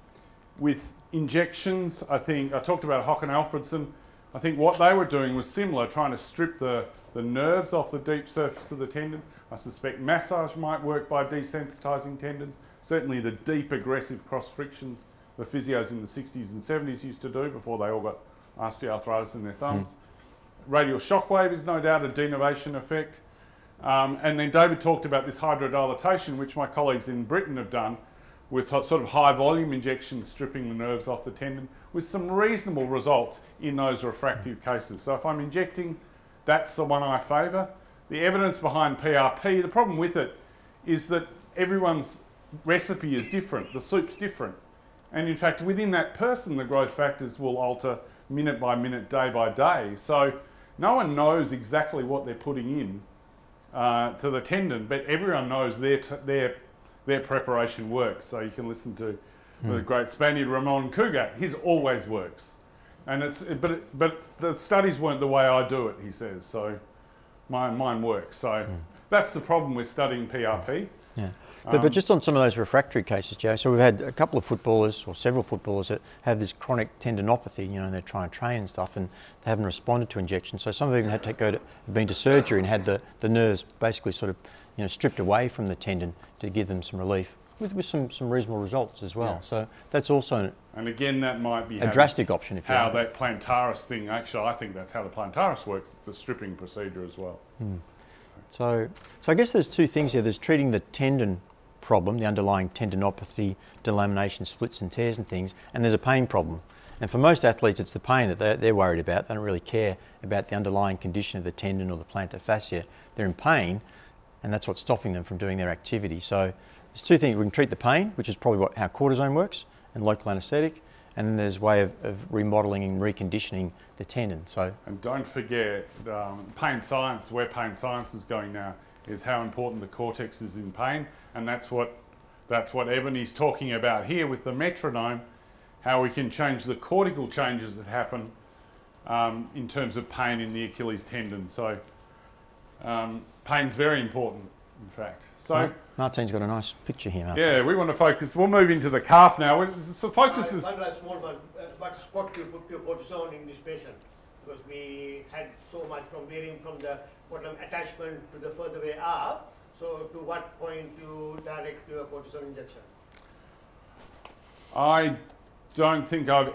with injections, I think I talked about Håkan Alfredson. I think what they were doing was similar, trying to strip the, the nerves off the deep surface of the tendon. I suspect massage might work by desensitizing tendons. Certainly, the deep aggressive cross frictions the physios in the 60s and 70s used to do before they all got osteoarthritis in their thumbs. Radial shockwave is no doubt a denervation effect. Um, and then David talked about this hydrodilatation, which my colleagues in Britain have done with sort of high volume injections stripping the nerves off the tendon with some reasonable results in those refractive cases. So if I'm injecting, that's the one I favour. The evidence behind PRP, the problem with it is that everyone's recipe is different, the soup's different. And in fact, within that person, the growth factors will alter minute by minute, day by day. So no one knows exactly what they're putting in uh, to the tendon, but everyone knows their, t- their, their preparation works. So you can listen to the great Spaniard Ramon Cugat. His always works. And it's, but, it, but the studies weren't the way I do it, he says. So mine, mine works. So that's the problem with studying PRP. Yeah. But, but um, just on some of those refractory cases, Joe, so we've had a couple of footballers or several footballers that have this chronic tendinopathy, you know, and they're trying to train and stuff and they haven't responded to injections. So some have even had to go to, have been to surgery and had the, the nerves basically sort of, you know, stripped away from the tendon to give them some relief. with, with some, some reasonable results as well. Yeah. So that's also an, And again, that might be a drastic option if you how that plantaris thing. Actually, I think that's how the plantaris works. It's a stripping procedure as well. Hmm. So, so I guess there's two things here. There's treating the tendon problem, the underlying tendinopathy, delamination, splits and tears and things, and there's a pain problem. And for most athletes, it's the pain that they're, worried about. They don't really care about the underlying condition of the tendon or the plantar fascia. They're in pain, and that's what's stopping them from doing their activity. So there's two things. We can treat the pain, which is probably what, how cortisone works, and local anaesthetic, and then there's a way of, of remodeling and reconditioning the tendon. So And don't forget, um, pain science, where pain science is going now, is how important the cortex is in pain, and that's what that's what Ebony's talking about here with the metronome, how we can change the cortical changes that happen um, in terms of pain in the Achilles tendon. So um, pain's very important, in fact. So. Mar- Martin's got a nice picture here, Martin. Yeah, we want to focus. We'll move into the calf now. So focus is. One last small one. Uh, what spot you put your cortisone in this patient? Because we had so much from varying from the bottom attachment to the further way up. So to what point you direct your cortisone injection? I don't think I've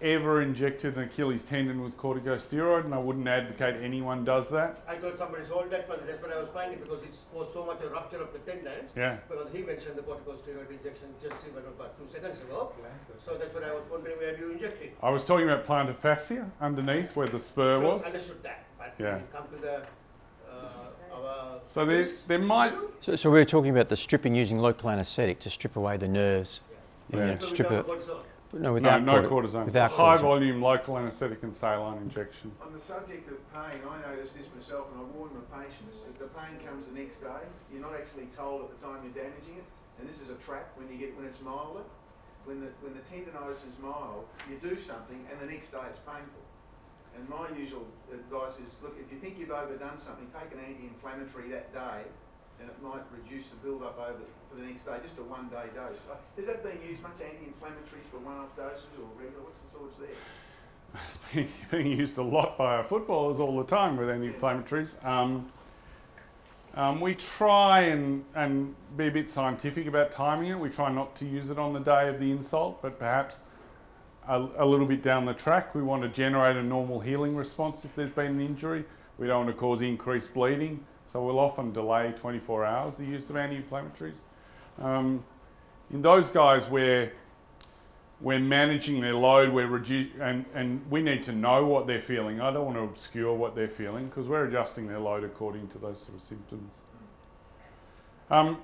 ever injected an Achilles tendon with corticosteroid, and I wouldn't advocate anyone does that. I thought somebody told that, but that's what I was finding because it's caused so much a rupture of the tendons. Yeah. Because he mentioned the corticosteroid injection just even about two seconds ago. So that's what I was wondering where do you inject it? I was talking about plantar fascia underneath where the spur No, was. Understood that, but Yeah. when we come to the, our. So there, there might. So, so we were talking about the stripping using local anaesthetic to strip away the nerves. Yeah. You know, So strip without it. No, No, without no corti- cortisone. Without High cortisone. volume local anaesthetic and saline injection. On the subject of pain, I noticed this myself and I warn my patients. that the pain comes the next day, you're not actually told at the time you're damaging it. And this is a trap when you get when it's milder. When the when the tendonitis is mild, you do something and the next day it's painful. And my usual advice is look, if you think you've overdone something, take an anti-inflammatory that day and it might reduce the build-up over for the next day, just a one-day dose. Is that being used much anti-inflammatories for one-off doses or regular? What's the thoughts there? It's being, <laughs> being used a lot by our footballers all the time with anti-inflammatories. Um, um, we try and, and be a bit scientific about timing it. We try not to use it on the day of the insult, but perhaps a, a little bit down the track. We want to generate a normal healing response if there's been an injury. We don't want to cause increased bleeding, so we'll often delay 24 hours the use of anti-inflammatories. Um, in those guys where we're managing their load, we're redu- and, and we need to know what they're feeling. I don't want to obscure what they're feeling because we're adjusting their load according to those sort of symptoms. Um,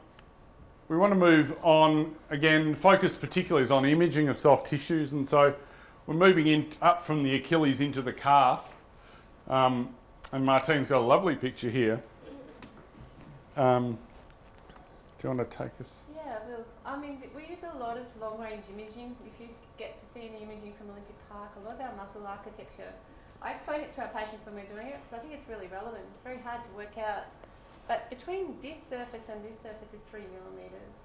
we want to move on again. Focus particularly is on imaging of soft tissues, and so we're moving in up from the Achilles into the calf. Um, and Martine's got a lovely picture here. Um, do you want to take us? Yeah, well, I mean, we use a lot of long range imaging. If you get to see any imaging from Olympic Park, a lot of our muscle architecture, I explain it to our patients when we're doing it because I think it's really relevant. It's very hard to work out. But between this surface and this surface is three millimetres.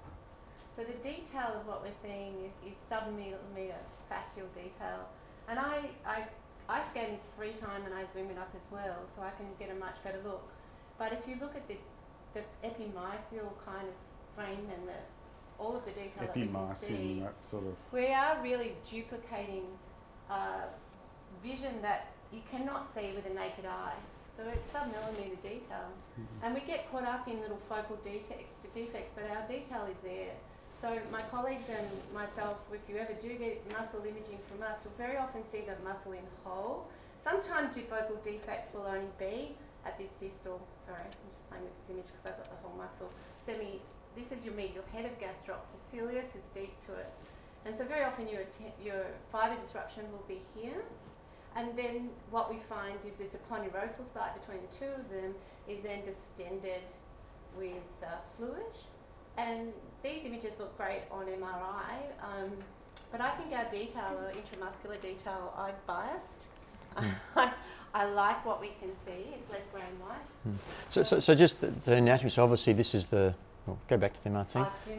So the detail of what we're seeing is, is sub-millimetre fascial detail. And I, I, I scan this free time and I zoom it up as well so I can get a much better look. But if you look at the, the epimysial kind of frame and the, all of the detail that we can see, that sort of. we are really duplicating uh, vision that you cannot see with a naked eye. So it's sub-millimetre detail. Mm-hmm. And we get caught up in little focal dete- defects, but our detail is there. So my colleagues and myself, if you ever do get muscle imaging from us, you'll very often see the muscle in whole. Sometimes your focal defect will only be at this distal, sorry, I'm just playing with this image because I've got the whole muscle. Semi, this is your medial head of gastrocs, your soleus is deep to it. And so very often your, atte- your fibre disruption will be here. And then what we find is there's a ponderosal site between the two of them is then distended with uh, fluid. And these images look great on MRI, um, but I think our detail, our intramuscular detail, I've biased. I, <laughs> I like what we can see. It's less grey and white. So, so, so just the, the anatomy. So obviously this is the. Well, go back to the. I'll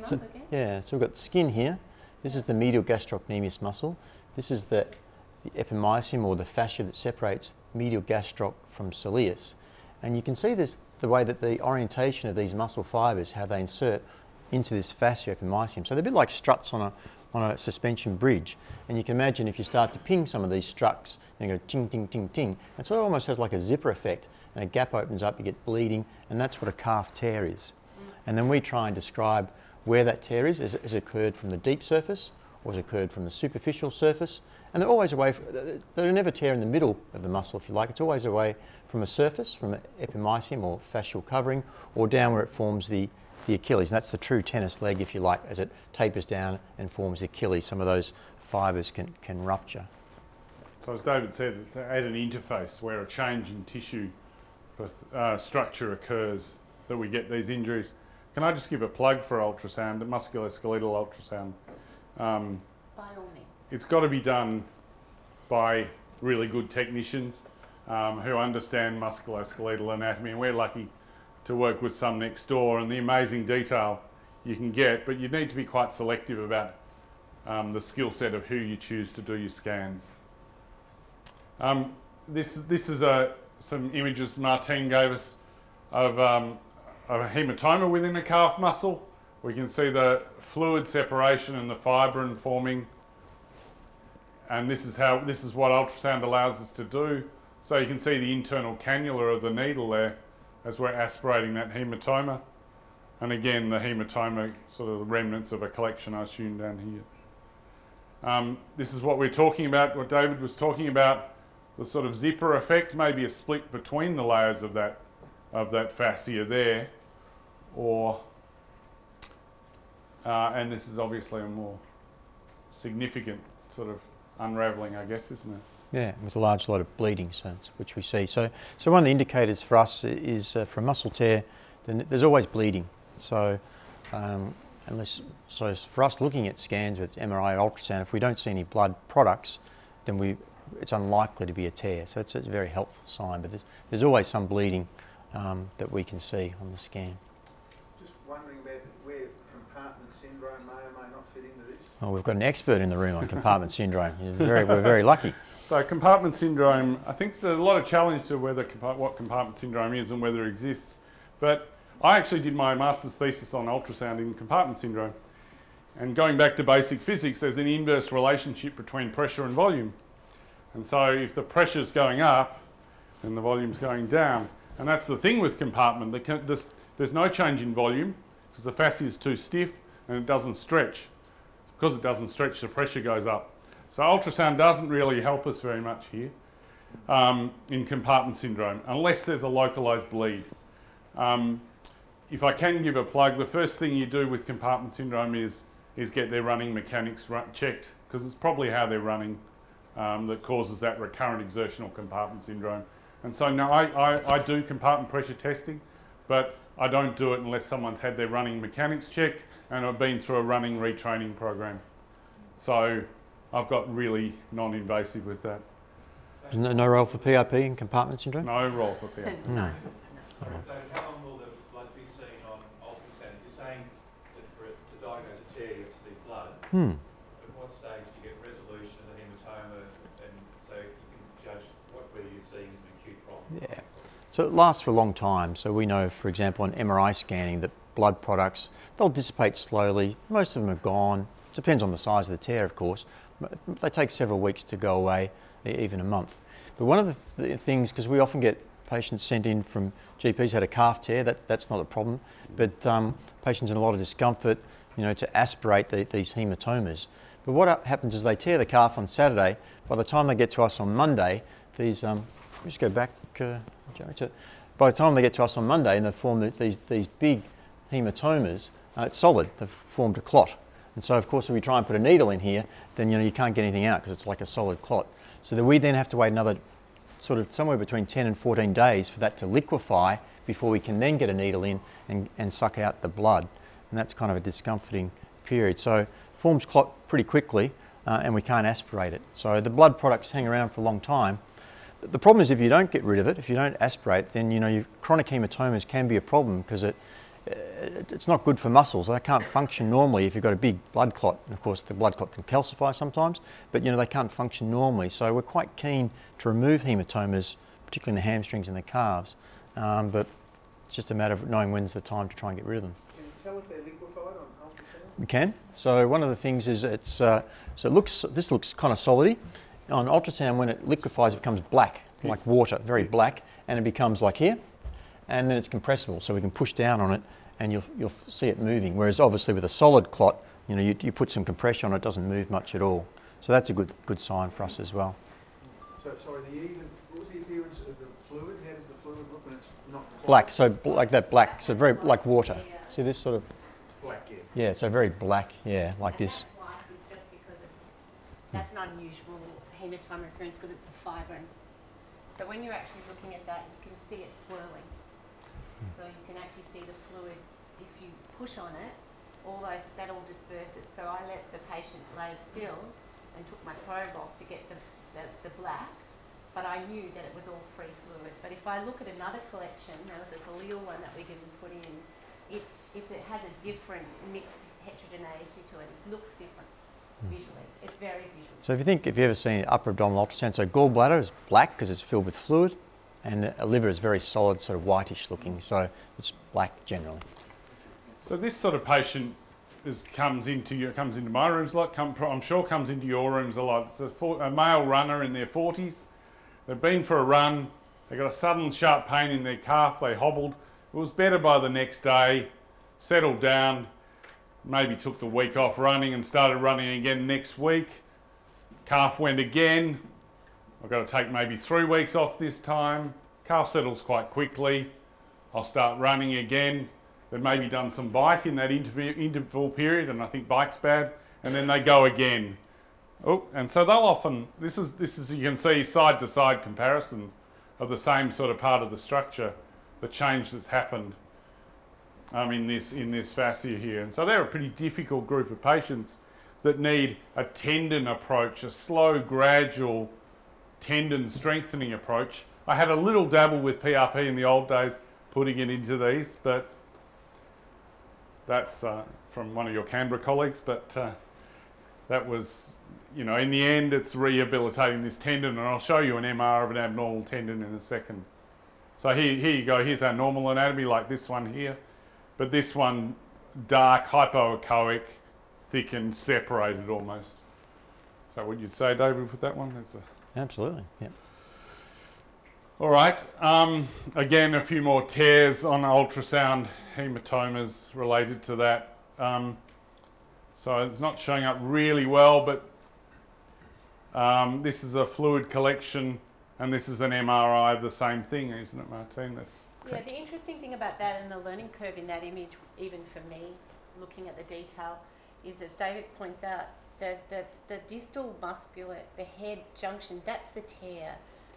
So, yeah, so we've got skin here. This is the medial gastrocnemius muscle. This is the, the epimysium or the fascia that separates medial gastroc from soleus. And you can see this the way that the orientation of these muscle fibres, how they insert into this fascia epimysium. So they're a bit like struts on a, on a suspension bridge. And you can imagine if you start to ping some of these struts, you go ting, ting, ting, ting. And so it almost has like a zipper effect. And a gap opens up, you get bleeding, and that's what a calf tear is. And then we try and describe where that tear is. Has, has occurred from the deep surface or has occurred from the superficial surface? And they're always away, from, they're never tear in the middle of the muscle, if you like. It's always away from a surface, from an epimysium or fascial covering, or down where it forms the, the Achilles. And that's the true tennis leg, if you like, as it tapers down and forms the Achilles. Some of those fibres can, can rupture. So as David said, it's at an interface where a change in tissue uh, structure occurs that we get these injuries. Can I just give a plug for ultrasound, musculoskeletal ultrasound? Um, By all means. It's got to be done by really good technicians um, who understand musculoskeletal anatomy, and we're lucky to work with some next door and the amazing detail you can get, but you need to be quite selective about um, the skill set of who you choose to do your scans. Um, this, this is a, some images Martine gave us of, um, of a hematoma within the calf muscle. We can see the fluid separation and the fibrin forming. And this is how this is what ultrasound allows us to do. So you can see the internal cannula of the needle there as we're aspirating that hematoma. And again, the hematoma, sort of the remnants of a collection, I assume, down here. Um, this is what we're talking about, what David was talking about, the sort of zipper effect, maybe a split between the layers of that, of that fascia there, or, uh, and this is obviously a more significant sort of unravelling, I guess, isn't it? Yeah, with a large lot of bleeding, so which we see. So, so one of the indicators for us is uh, for muscle tear, then there's always bleeding. So, um, unless so for us looking at scans with MRI or ultrasound, if we don't see any blood products, then we it's unlikely to be a tear. So it's a very helpful sign. But there's, there's always some bleeding um, that we can see on the scan. Just wondering about where compartment syndrome may or may not fit into this. Well, we've got an expert in the room on compartment syndrome. Very, we're very lucky. So compartment syndrome, I think there's a lot of challenge to whether what compartment syndrome is and whether it exists. But I actually did my master's thesis on ultrasound in compartment syndrome. And going back to basic physics, there's an inverse relationship between pressure and volume. And so if the pressure's going up, then the volume's going down. And that's the thing with compartment. There's no change in volume because the fascia is too stiff and it doesn't stretch. Because it doesn't stretch, the pressure goes up. So ultrasound doesn't really help us very much here um, in compartment syndrome, unless there's a localised bleed. Um, if I can give a plug, the first thing you do with compartment syndrome is, is get their running mechanics checked, because it's probably how they're running um, that causes that recurrent exertional compartment syndrome. And so now I, I, I do compartment pressure testing, but I don't do it unless someone's had their running mechanics checked and I've been through a running retraining program. So I've got really non-invasive with that. There's no, no role for PRP in compartment syndrome? No role for PRP. <laughs> No. David, how long will the blood be seen on ultrasound? You're saying that for it to diagnose a tear, you have to see blood. Hmm. At what stage do you get resolution of the hematoma, and so you can judge what whether you're seeing as an acute problem? Yeah. So it lasts for a long time. So we know, for example, on MRI scanning that blood products, they'll dissipate slowly. Most of them are gone. Depends on the size of the tear, of course. They take several weeks to go away, even a month. But one of the th- things, because we often get patients sent in from GPs had a calf tear, that, that's not a problem. But um, patients in a lot of discomfort, you know, to aspirate the, these hematomas. But what happens is they tear the calf on Saturday. By the time they get to us on Monday, these, um, just go back, uh, by the time they get to us on Monday and they've formed these, these big hematomas, uh, it's solid, they've formed a clot. And so, of course, if we try and put a needle in here, then you know you can't get anything out because it's like a solid clot. So that we then have to wait another sort of somewhere between 10 and 14 days for that to liquefy before we can then get a needle in and, and suck out the blood. And that's kind of a discomforting period. So forms clot pretty quickly uh, and we can't aspirate it. So the blood products hang around for a long time. The problem is if you don't get rid of it, if you don't aspirate, then you know chronic hematomas can be a problem because it it's not good for muscles. They can't function normally if you've got a big blood clot. And of course, the blood clot can calcify sometimes, but you know they can't function normally. So we're quite keen to remove hematomas, particularly in the hamstrings and the calves. Um, but it's just a matter of knowing when's the time to try and get rid of them. Can you tell if they're liquefied or We can. So one of the things is it's uh, so it looks this looks kind of solidy. On ultrasound, when it liquefies, it becomes black, like water, very black, and it becomes like here, and then it's compressible. So we can push down on it, and you'll you'll see it moving. Whereas obviously with a solid clot, you know, you, you put some compression on it, it doesn't move much at all. So that's a good good sign for us as well. So, sorry, the even, what was the appearance of the fluid? How does the fluid look when it's not Black, so bl- like that black, so very like water. See this sort of black? Yeah. yeah, so very black, yeah, like And this. that white is just because it's, that's an unusual hematoma occurrence because it's a fibrin. So when you're actually looking at that, you can see it swirling. Hmm. So you can actually see the fluid. If you push on it, all those, that'll disperse it. So I let the patient lay still and took my probe off to get the, the, the black, but I knew that it was all free fluid. But if I look at another collection, there was this allele one that we didn't put in, it's, it's, it has a different mixed heterogeneity to it. It looks different visually. It's very visual. So if you think, if you've ever seen upper abdominal ultrasound, so gallbladder is black because it's filled with fluid, and the liver is very solid, sort of whitish looking. So it's black generally. So this sort of patient is comes into your comes into my rooms a lot. Come, I'm sure comes into your rooms a lot. It's a, for, a male runner in their 40s. They've been for a run. They got a sudden sharp pain in their calf. They hobbled. It was better by the next day. Settled down. Maybe took the week off running and started running again next week. Calf went again. I've got to take maybe three weeks off this time. Calf settles quite quickly. I'll start running again. They've maybe done some bike in that interval period, and I think bike's bad, and then they go again. Oh, and so they'll often this is this is you can see side to side comparisons of the same sort of part of the structure, the change that's happened um, in this in this fascia here, and so they're a pretty difficult group of patients that need a tendon approach, a slow, gradual tendon strengthening approach. I had a little dabble with PRP in the old days, putting it into these, but that's uh, from one of your Canberra colleagues. But uh, that was, you know, in the end, it's rehabilitating this tendon, and I'll show you an MR of an abnormal tendon in a second. So here, here you go. Here's our normal anatomy, like this one here, but this one dark, hypoechoic, thickened, separated almost. Is that what you'd say, David, with that one? That's a Absolutely. Yeah. all right. Um, again, a few more tears on ultrasound, hematomas related to that. Um, so it's not showing up really well, but um, this is a fluid collection, and this is an MRI of the same thing, isn't it, Martine? That's Yeah, the interesting thing about that and the learning curve in that image, even for me, looking at the detail, is as David points out, the, the, the distal muscular, the head junction, that's the tear.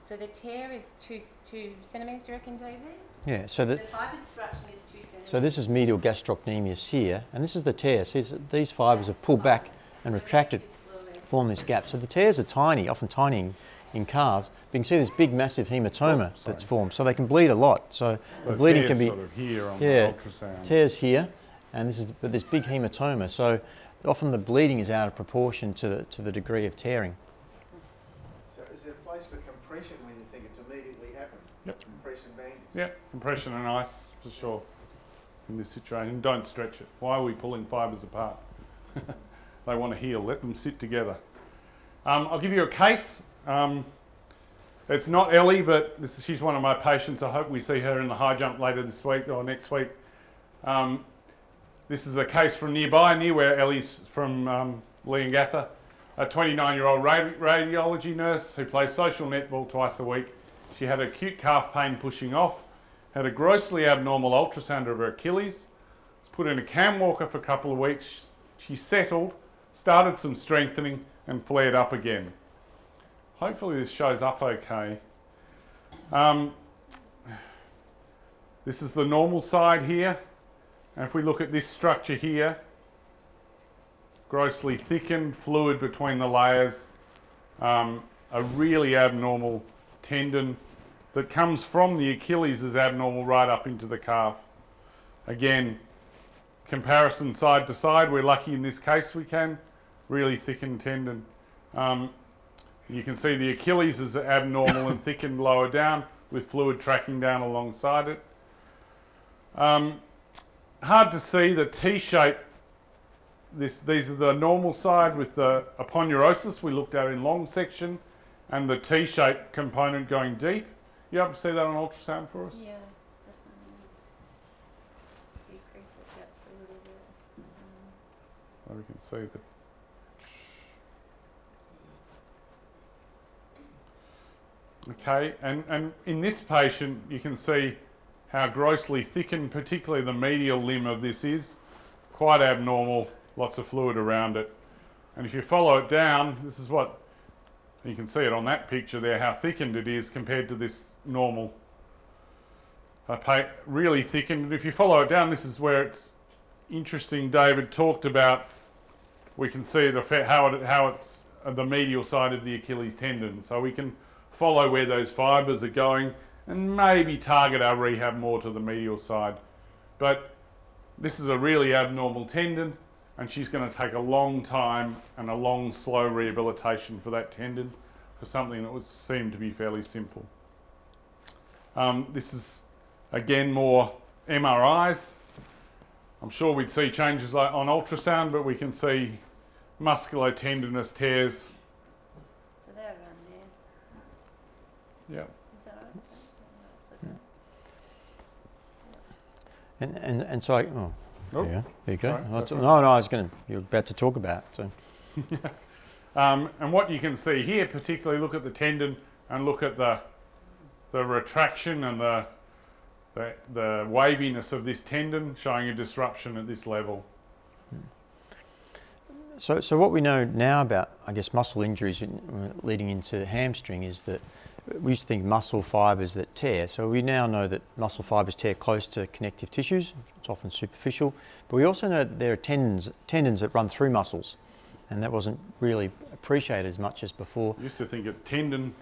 So the tear is two, two centimetres, do you reckon, David? Yeah. So The that. fibre disruption is two centimetres. So this is medial gastrocnemius here, and this is the tear. See, it's- these fibres have pulled back and retracted, form this gap. So the tears are tiny, often tiny in, in calves. But you can see this big, massive hematoma Oh, that's formed. So they can bleed a lot. So the the bleeding can be sort of here on yeah, the ultrasound. tears here, and this is but this big hematoma. So often the bleeding is out of proportion to the to the degree of tearing. So is there a place for compression when you think it's immediately happened? Yep. Compression bandage? Yeah, compression and ice for sure. In this situation, don't stretch it. Why are we pulling fibres apart? <laughs> they want to heal. Let them sit together. Um, I'll give you a case. Um, it's not Ellie, but this is, she's one of my patients. I hope we see her in the high jump later this week or next week. Um, this is a case from nearby, near where Ellie's from um, Leongatha. A 29 year old radi- radiology nurse who plays social netball twice a week. She had acute calf pain pushing off, had a grossly abnormal ultrasound of her Achilles, was put in a cam walker for a couple of weeks. She settled, started some strengthening, and flared up again. Hopefully, this shows up okay. Um, this is the normal side here. And if we look at this structure here, grossly thickened fluid between the layers, um, a really abnormal tendon that comes from the Achilles is abnormal right up into the calf. Again, comparison side to side, we're lucky in this case we can. Really thickened tendon. Um, you can see the Achilles is abnormal and thickened lower down with fluid tracking down alongside it. Um, hard to see the T shape this, these are the normal side with the aponeurosis we looked at in long section and the T shape component going deep. You able to see that on ultrasound for us? Yeah, definitely. Decrease it perhaps a little bit. Um, So we can see that. Okay, and, and in this patient, you can see how grossly thickened, particularly the medial limb of this is. Quite abnormal, lots of fluid around it. And if you follow it down, this is what you can see it on that picture there, how thickened it is compared to this normal. Really thickened. And If you follow it down, this is where it's interesting. David talked about we can see the how it, how it's the medial side of the Achilles tendon. So we can follow where those fibres are going and maybe target our rehab more to the medial side. But this is a really abnormal tendon, and she's going to take a long time and a long, slow rehabilitation for that tendon for something that was seemed to be fairly simple. Um, this is again more MRIs. I'm sure we'd see changes on ultrasound, but we can see musculotendinous tears. So they're around there. Yeah. Is? So just- And, and, and so, I, oh, Oh, yeah, there you go. sorry, that's no, no, I was going to, you're about to talk about. So, <laughs> Um, and what you can see here, particularly look at the tendon and look at the the retraction and the the, the waviness of this tendon, showing a disruption at this level. so, so what we know now about, I guess, muscle injuries in, uh, leading into hamstring is that we used to think muscle fibres that tear. So we now know that muscle fibres tear close to connective tissues. It's often superficial, but we also know that there are tendons tendons that run through muscles, and that wasn't really appreciated as much as before. Used to think a tendon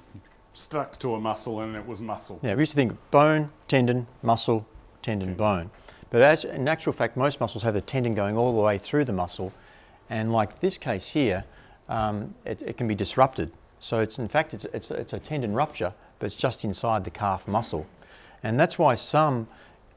stuck to a muscle and it was muscle. Yeah, we used to think bone, tendon, muscle, tendon, Okay. bone. But as, in actual fact, most muscles have the tendon going all the way through the muscle. And like this case here, um, it, it can be disrupted. So it's, in fact, it's, it's, it's a tendon rupture, but it's just inside the calf muscle. And that's why some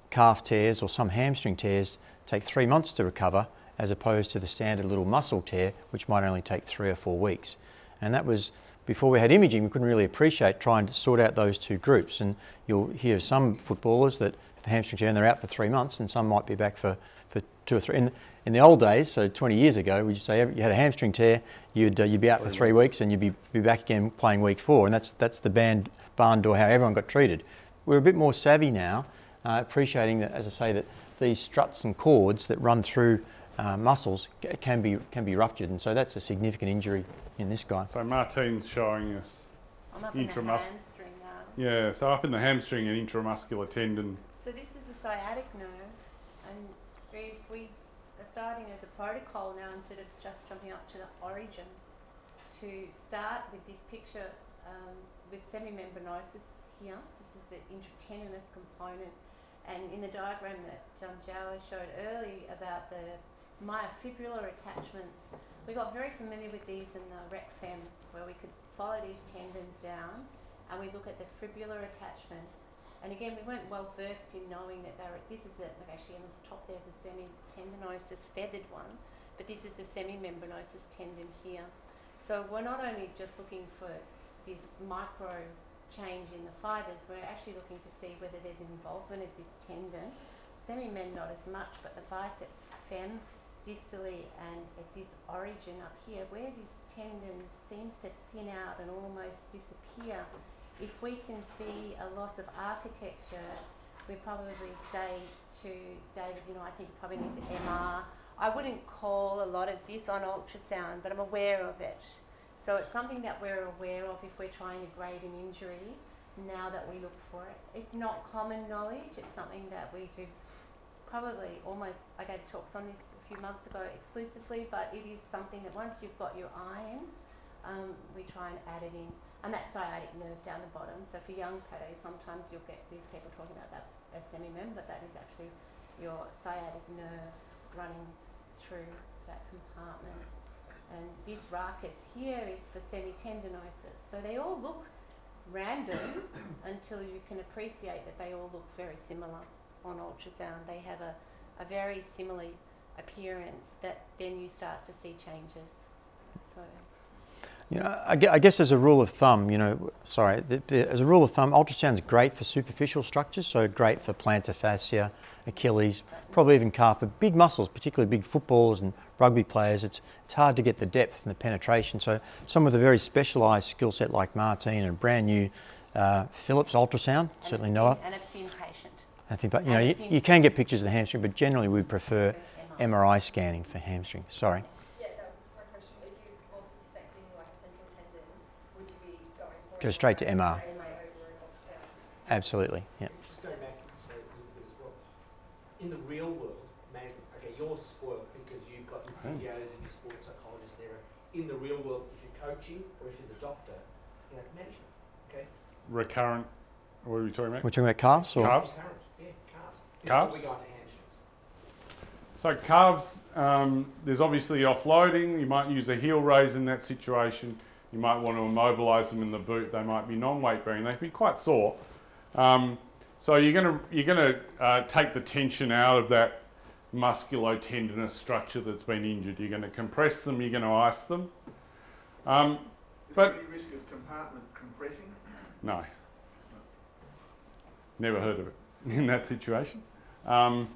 calf tears or some hamstring tears take three months to recover, as opposed to the standard little muscle tear, which might only take three or four weeks. And that was before we had imaging, we couldn't really appreciate trying to sort out those two groups. And you'll hear some footballers that have a hamstring tear and they're out for three months, and some might be back for, for two or three. In, in the old days, so 20 years ago, we used to say you had a hamstring tear, you'd, uh, you'd be out for three weeks and you'd be, be back again playing week four. And that's, that's the band, barn door how everyone got treated. We're a bit more savvy now, uh, appreciating that, as I say, that these struts and cords that run through uh, muscles can be, can be ruptured. And so that's a significant injury in this guy. So Martine's showing us. I'm up in the Intramus- hamstring now. Yeah, so up in the hamstring and intramuscular tendon. So this is a sciatic nerve, and we, we are starting as a protocol now instead of just jumping up to the origin to start with this picture um, with semimembranosus here. This is the intratendinous component, and in the diagram that John Jowett showed early about the myofibrillar attachments, we got very familiar with these in the RecFem, where we could follow these tendons down, and we look at the fibrillar attachment. And again, we weren't well versed in knowing that they were, this is the, actually on the top there's a semi-tendinosus feathered one, but this is the semi-membranosus tendon here. So we're not only just looking for this micro change in the fibres, we're actually looking to see whether there's involvement of this tendon. Semi-mem not as much, but the biceps fem distally and at this origin up here, where this tendon seems to thin out and almost disappear, if we can see a loss of architecture, we probably say to David, you know, I think probably needs an MR. I wouldn't call a lot of this on ultrasound, but I'm aware of it. So it's something that we're aware of if we're trying to grade an injury now that we look for it. It's not common knowledge, it's something that we do probably almost, I gave talks on this a few months ago exclusively, but it is something that once you've got your eye in, um, we try and add it in. And that sciatic nerve down the bottom. So for young players, sometimes you'll get these people talking about that as semi-mem, but that is actually your sciatic nerve running through that compartment. And this rachis here is for semitendinosus. So they all look random <coughs> until you can appreciate that they all look very similar on ultrasound. They have a, a very similar appearance that then you start to see changes. So. You know, I gue- I guess as a rule of thumb, you know, sorry, as a rule of thumb, ultrasound's great for superficial structures, so great for plantar fascia, Achilles, probably even calf, but big muscles, particularly big footballers and rugby players, it's, it's hard to get the depth and the penetration. So some of the very specialised skill set like Martine and brand new uh, Philips ultrasound, and certainly Noah, And a thin patient. I think, but you know, you, you can get pictures of the hamstring, but generally we prefer MRI. MRI scanning for hamstring. Sorry. Go straight to MR. straight away over an ultrasound? Absolutely, yeah. Just going back to say Elizabeth as well. In the real world, management, okay, you're spoiled because you've got your physios and your sports psychologists there. In the real world, if you're coaching or if you're the doctor, you have management, okay? Recurrent. What are we talking about? We're talking about calves or Calves? Current, yeah, calves. Calves? Before we go to hamstrings. So calves, um, there's obviously offloading. You might use a heel raise in that situation. You might want to immobilise them in the boot. They might be non-weight bearing. They can be quite sore. Um, so you're going to you're going to uh, take the tension out of that musculotendinous structure that's been injured. You're going to compress them. You're going to ice them. Um, Is But- there any risk of compartment compressing? no. Never heard of it <laughs> in that situation. Um,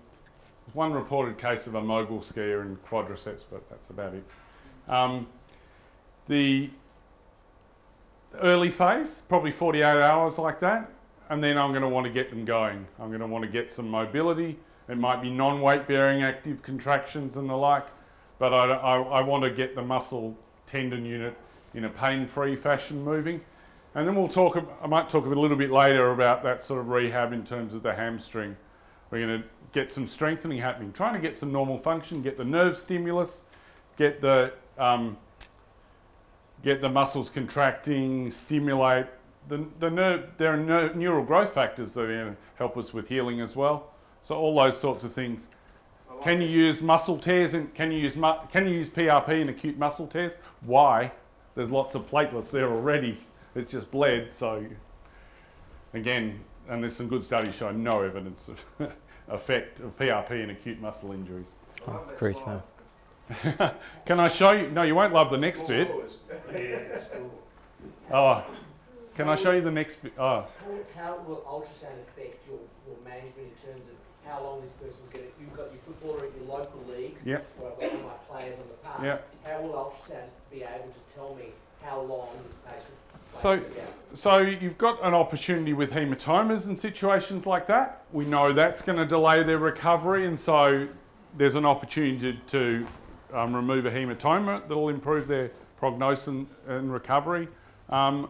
one reported case of a mogul skier in quadriceps, but that's about it. Um, the early phase, probably 48 hours like that, and then I'm going to want to get them going. I'm going to want to get some mobility. It might be non-weight bearing active contractions and the like, but I, I, I want to get the muscle tendon unit in a pain-free fashion moving. And then we'll talk, I might talk a little bit later about that sort of rehab in terms of the hamstring. We're going to get some strengthening happening, trying to get some normal function, get the nerve stimulus, get the, um, get the muscles contracting, stimulate. The, the nerve, there are neural growth factors that are going to help us with healing as well. So all those sorts of things. Like Can you that. use muscle tears and can you use mu- can you use PRP in acute muscle tears? Why? There's lots of platelets there already. It's just bled. So again, and there's some good studies showing no evidence of <laughs> effect of PRP in acute muscle injuries. I love that Great slide. <laughs> Can I show you? No, you won't love the next bit. Oh, can I show you the next bit? Oh, How, will ultrasound affect your, your management in terms of how long this person's going to, you've got your footballer at your local league, Yep. or I've got my players on the park. Yep. How will ultrasound be able to tell me how long this patient So- might be out? So you've got an opportunity with hematomas and situations like that. We know that's going to delay their recovery, and so there's an opportunity to um, remove a hematoma that'll improve their prognosis and, and recovery. Um,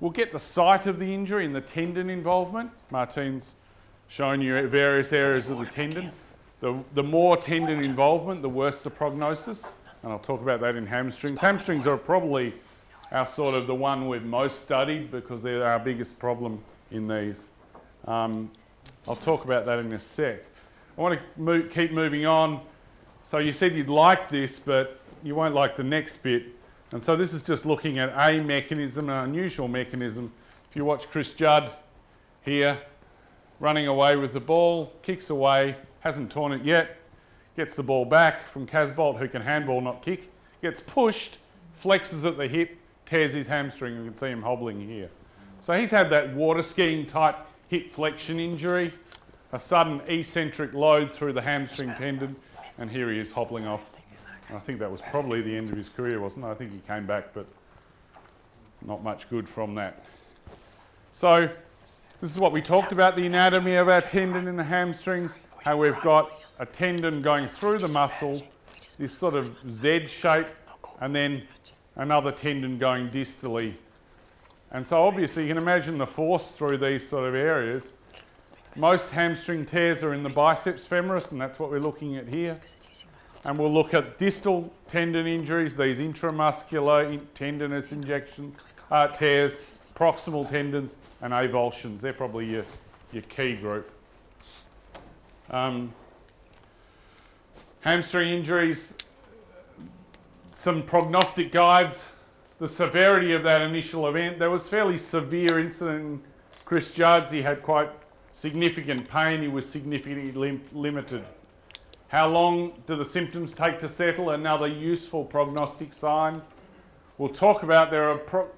we'll get the site of the injury and the tendon involvement. Martine's shown you various areas of the tendon. The, the more tendon involvement, the worse the prognosis, and I'll talk about that in hamstrings. Hamstrings are probably our sort of the one we've most studied because they're our biggest problem in these. Um, I'll talk about that in a sec. I want to keep moving on. So you said you'd like this, but you won't like the next bit. And so this is just looking at a mechanism, an unusual mechanism. If you watch Chris Judd here, running away with the ball, kicks away, hasn't torn it yet, gets the ball back from Casbolt, who can handball, not kick, gets pushed, flexes at the hip, tears his hamstring. You can see him hobbling here. So he's had that water skiing type hip flexion injury, a sudden eccentric load through the hamstring tendon, and here he is hobbling off. I think that was probably the end of his career, wasn't it? I think he came back, but not much good from that. So this is what we talked about, the anatomy of our tendon in the hamstrings, how we've got a tendon going through the muscle, this sort of Z shape, and then another tendon going distally. And so obviously you can imagine the force through these sort of areas. Most hamstring tears are in the biceps femoris, and that's what we're looking at here. And we'll look at distal tendon injuries, these intramuscular in- tendinous injection uh, tears, proximal tendons, and avulsions. They're probably your, your key group. Um, hamstring injuries, some prognostic guides. The severity of that initial event, there was fairly severe incident Chris. He had quite significant pain. He was significantly lim- limited. How long do the symptoms take to settle? Another useful prognostic sign. We'll talk about there are pro-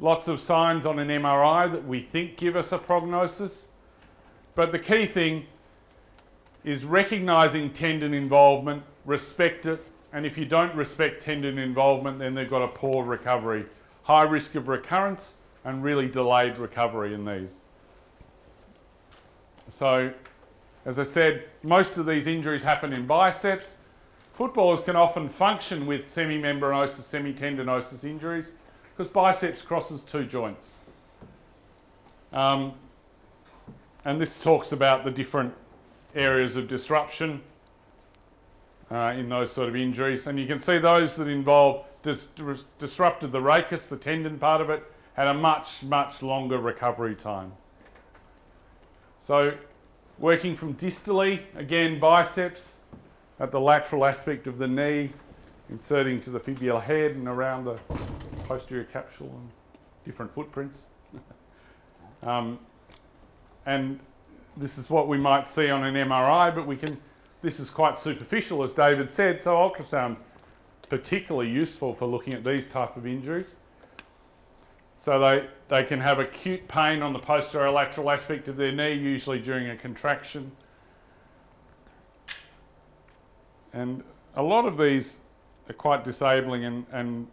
lots of signs on an MRI that we think give us a prognosis. But the key thing is recognizing tendon involvement, respect it, and if you don't respect tendon involvement, then they've got a poor recovery, high risk of recurrence, and really delayed recovery in these. So, as I said, most of these injuries happen in biceps. Footballers can often function with semimembranosus, semitendinosus injuries because biceps crosses two joints. Um, and this talks about the different areas of disruption uh, in those sort of injuries. And you can see those that involve dis- dis- disrupted the rachis, the tendon part of it, had a much, much longer recovery time. So, working from distally, again, biceps at the lateral aspect of the knee, inserting to the fibular head and around the posterior capsule and different footprints. <laughs> um, and this is what we might see on an MRI, but we can, this is quite superficial, as David said, so ultrasound's particularly useful for looking at these type of injuries. So they, they can have acute pain on the posterior lateral aspect of their knee, usually during a contraction. And a lot of these are quite disabling and, and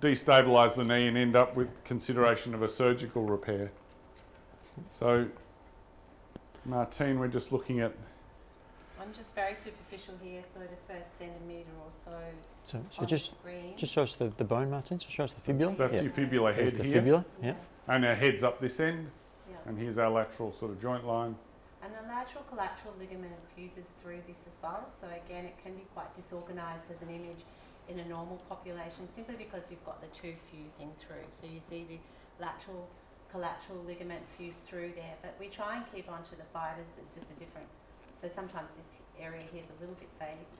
destabilise the knee and end up with consideration of a surgical repair. So, Martine, we're just looking at I'm just very superficial here, so the first centimetre or so So, so just screen. just show us the, the bone, Martin. So show us the fibula. that's yeah. your fibula There's head the here, fibula. Yeah. and our head's up this end, yeah. and here's our lateral sort of joint line. And the lateral collateral ligament fuses through this as well. So again, it can be quite disorganised as an image in a normal population simply because you've got the two fusing through. So you see the lateral collateral ligament fuse through there, but we try and keep onto the fibres. It's just a different. So sometimes this area here is a little bit vague.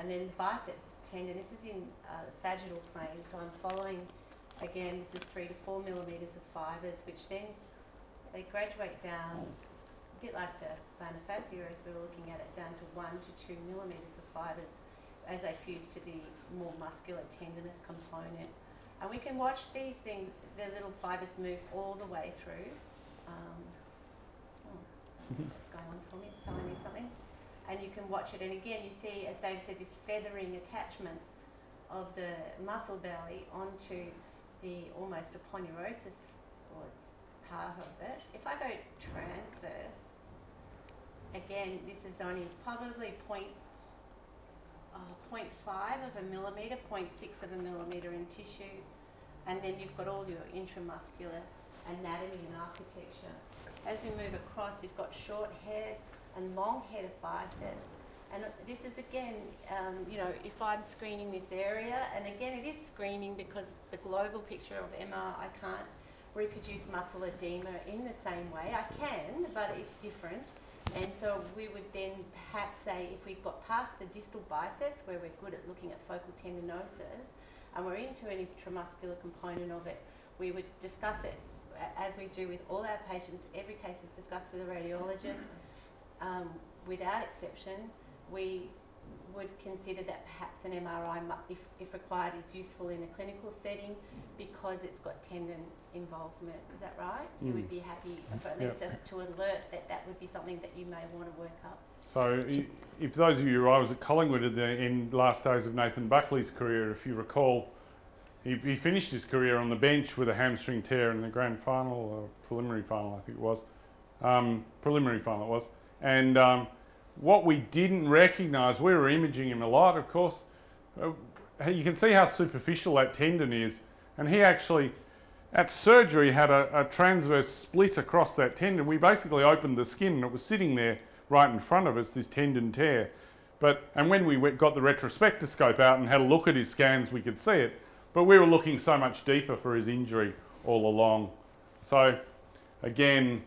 And then the biceps tendon. This is in uh, sagittal plane. So I'm following. Again, this is three to four millimetres of fibres, which then they graduate down a bit like the plantar fascia as we were looking at it, down to one to two millimetres of fibres as they fuse to the more muscular tendinous component. And we can watch these things, the little fibres move all the way through. Um, what's going on me? It's telling me something. And you can watch it, and again, you see, as David said, this feathering attachment of the muscle belly onto the almost aponeurosis or part of it. If I go transverse, again, this is only probably point, uh, 0.5 of a millimetre, 0.6 of a millimetre in tissue, and then you've got all your intramuscular anatomy and architecture. As we move across, you've got short head and long head of biceps. And this is again, um, you know, if I'm screening this area, and again, it is screening because the global picture of MR, I can't reproduce muscle edema in the same way. I can, but it's different. And so we would then perhaps say if we've got past the distal biceps, where we're good at looking at focal tendinosis, and we're into an intramuscular component of it, we would discuss it as we do with all our patients. Every case is discussed with a radiologist. Um, without exception, we would consider that perhaps an MRI, if, if required, is useful in a clinical setting because it's got tendon involvement. Is that right? You would be happy, for at least just to alert that that would be something that you may want to work up. So, if those of you, I was at Collingwood at the end last days of Nathan Buckley's career, if you recall, he, he finished his career on the bench with a hamstring tear in the grand final or preliminary final, I think it was. Um, preliminary final it was. And um, what we didn't recognise, we were imaging him a lot, of course. Uh, you can see how superficial that tendon is. And he actually, at surgery, had a, a transverse split across that tendon. We basically opened the skin and it was sitting there right in front of us, this tendon tear. But, and when we got the retrospectoscope out and had a look at his scans, we could see it. But we were looking so much deeper for his injury all along. So, again,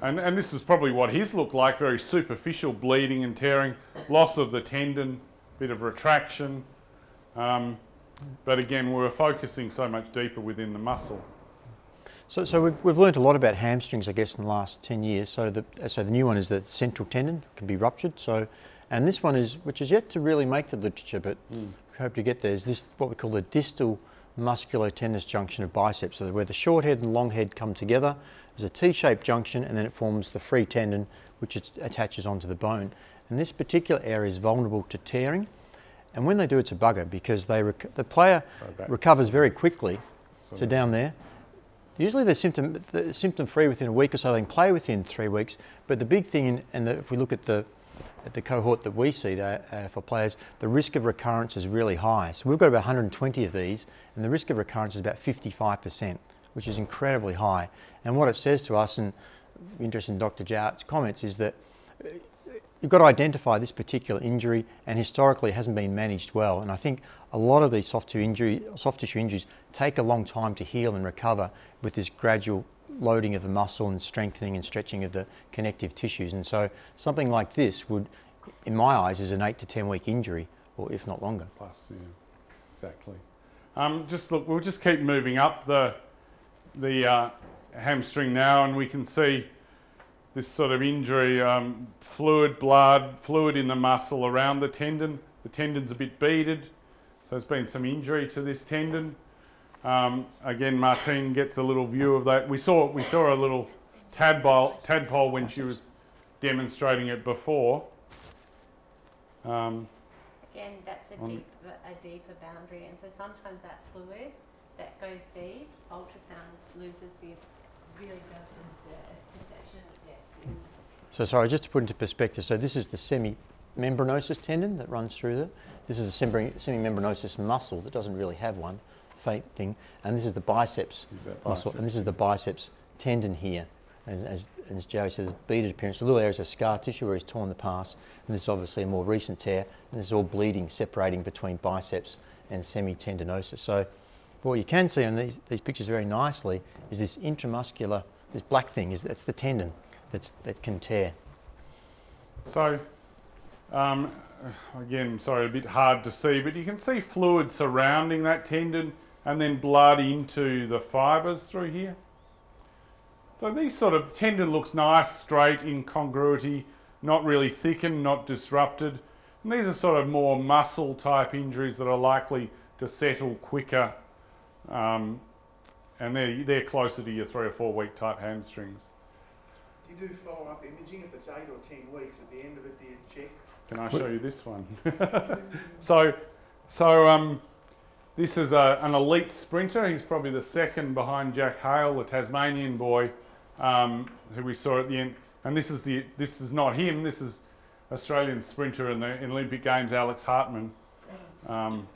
and, and this is probably what his looked like very superficial bleeding and tearing, loss of the tendon, bit of retraction. Um, but again, we were focusing so much deeper within the muscle. So, so we've, we've learned a lot about hamstrings, I guess, in the last 10 years. So the, so the new one is that central tendon can be ruptured. So, And this one is, which is yet to really make the literature, but Mm. Hope to get there, is this what we call the distal musculotendinous junction of biceps. So where the short head and long head come together, there's a T-shaped junction, and then it forms the free tendon, which it attaches onto the bone. And this particular area is vulnerable to tearing. And when they do, it's a bugger because they rec- the player So recovers very quickly. So So down there, usually they're symptom they're symptom free within a week or so. They can play within three weeks. But the big thing, in, and the, if we look at the at the cohort that we see uh, for players, the risk of recurrence is really high. So we've got about 120 of these, and the risk of recurrence is about 55%, which is incredibly high. And what it says to us, and interested in Dr. Jowett's comments, is that uh, you've got to identify this particular injury, and historically it hasn't been managed well. And I think a lot of these soft tissue, injury, soft tissue injuries take a long time to heal and recover with this gradual loading of the muscle and strengthening and stretching of the connective tissues. And so something like this would, in my eyes, is an eight to ten week injury, or if not longer. plus, yeah, exactly. Um, just look, we'll just keep moving up the the uh, hamstring now, and we can see this sort of injury, um, fluid, blood, fluid in the muscle around the tendon. The tendon's a bit beaded, so there's been some injury to this tendon. Um, again, Martine gets a little view of that. We saw we saw a little tadpole tadpole when she was demonstrating it before. Um, Again, that's a On- deep, a deeper boundary, and so sometimes that fluid that goes deep, ultrasound loses the, really does lose the perception of depth. So sorry, just to put into perspective, so this is the semimembranosus tendon that runs through there. This is a semi- semimembranosus muscle that doesn't really have one, faint thing. And this is the biceps muscle, bicep? and this is the biceps tendon here. And as, as Joey says, beaded appearance, little areas of scar tissue where he's torn the past. And this is obviously a more recent tear, and this is all bleeding, separating between biceps and semitendinosus. So what you can see on these, these pictures very nicely is this intramuscular, this black thing, is that's the tendon that's, that can tear. So, um, again, sorry, a bit hard to see, but you can see fluid surrounding that tendon and then blood into the fibres through here. So these sort of tendon looks nice, straight, incongruity, not really thickened, not disrupted. And these are sort of more muscle type injuries that are likely to settle quicker. Um, and they're, they're closer to your three or four week type hamstrings. Do you do follow-up imaging if it's eight or ten weeks? At the end of it, do you check? Can I show you this one? <laughs> <laughs> so, so um, this is a, an elite sprinter. He's probably the second behind Jack Hale, the Tasmanian boy, um, who we saw at the end. And this is the this is not him. This is Australian sprinter in the in Olympic Games, Alex Hartmann. Um,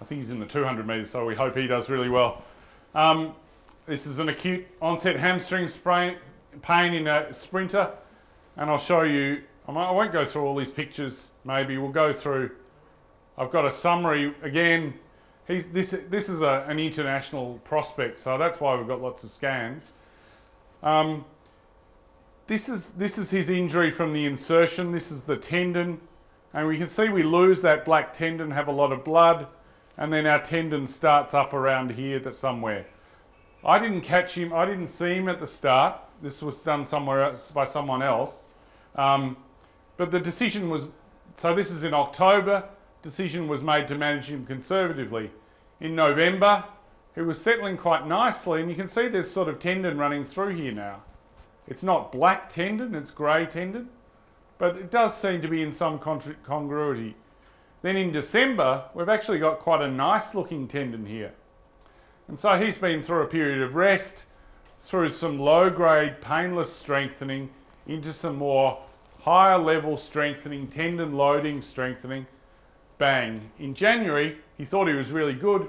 I think he's in the 200 metres, so we hope he does really well. Um, this is an acute onset hamstring sprain, pain in a sprinter, and I'll show you. I I won't go through all these pictures. Maybe we'll go through. I've got a summary again. He's this. This is a, an international prospect, so that's why we've got lots of scans. Um, this is this is his injury from the insertion. This is the tendon, and we can see we lose that black tendon, have a lot of blood, and then our tendon starts up around here to somewhere. I didn't catch him. I didn't see him at the start. This was done somewhere else by someone else. Um, but the decision was so. This is in October. Decision was made to manage him conservatively. In November, he was settling quite nicely, and you can see there's sort of tendon running through here now. It's not black tendon; it's grey tendon, but it does seem to be in some congruity. Then in December, we've actually got quite a nice looking tendon here. And so he's been through a period of rest, through some low grade painless strengthening, into some more higher level strengthening, tendon loading strengthening. Bang. In January, he thought he was really good.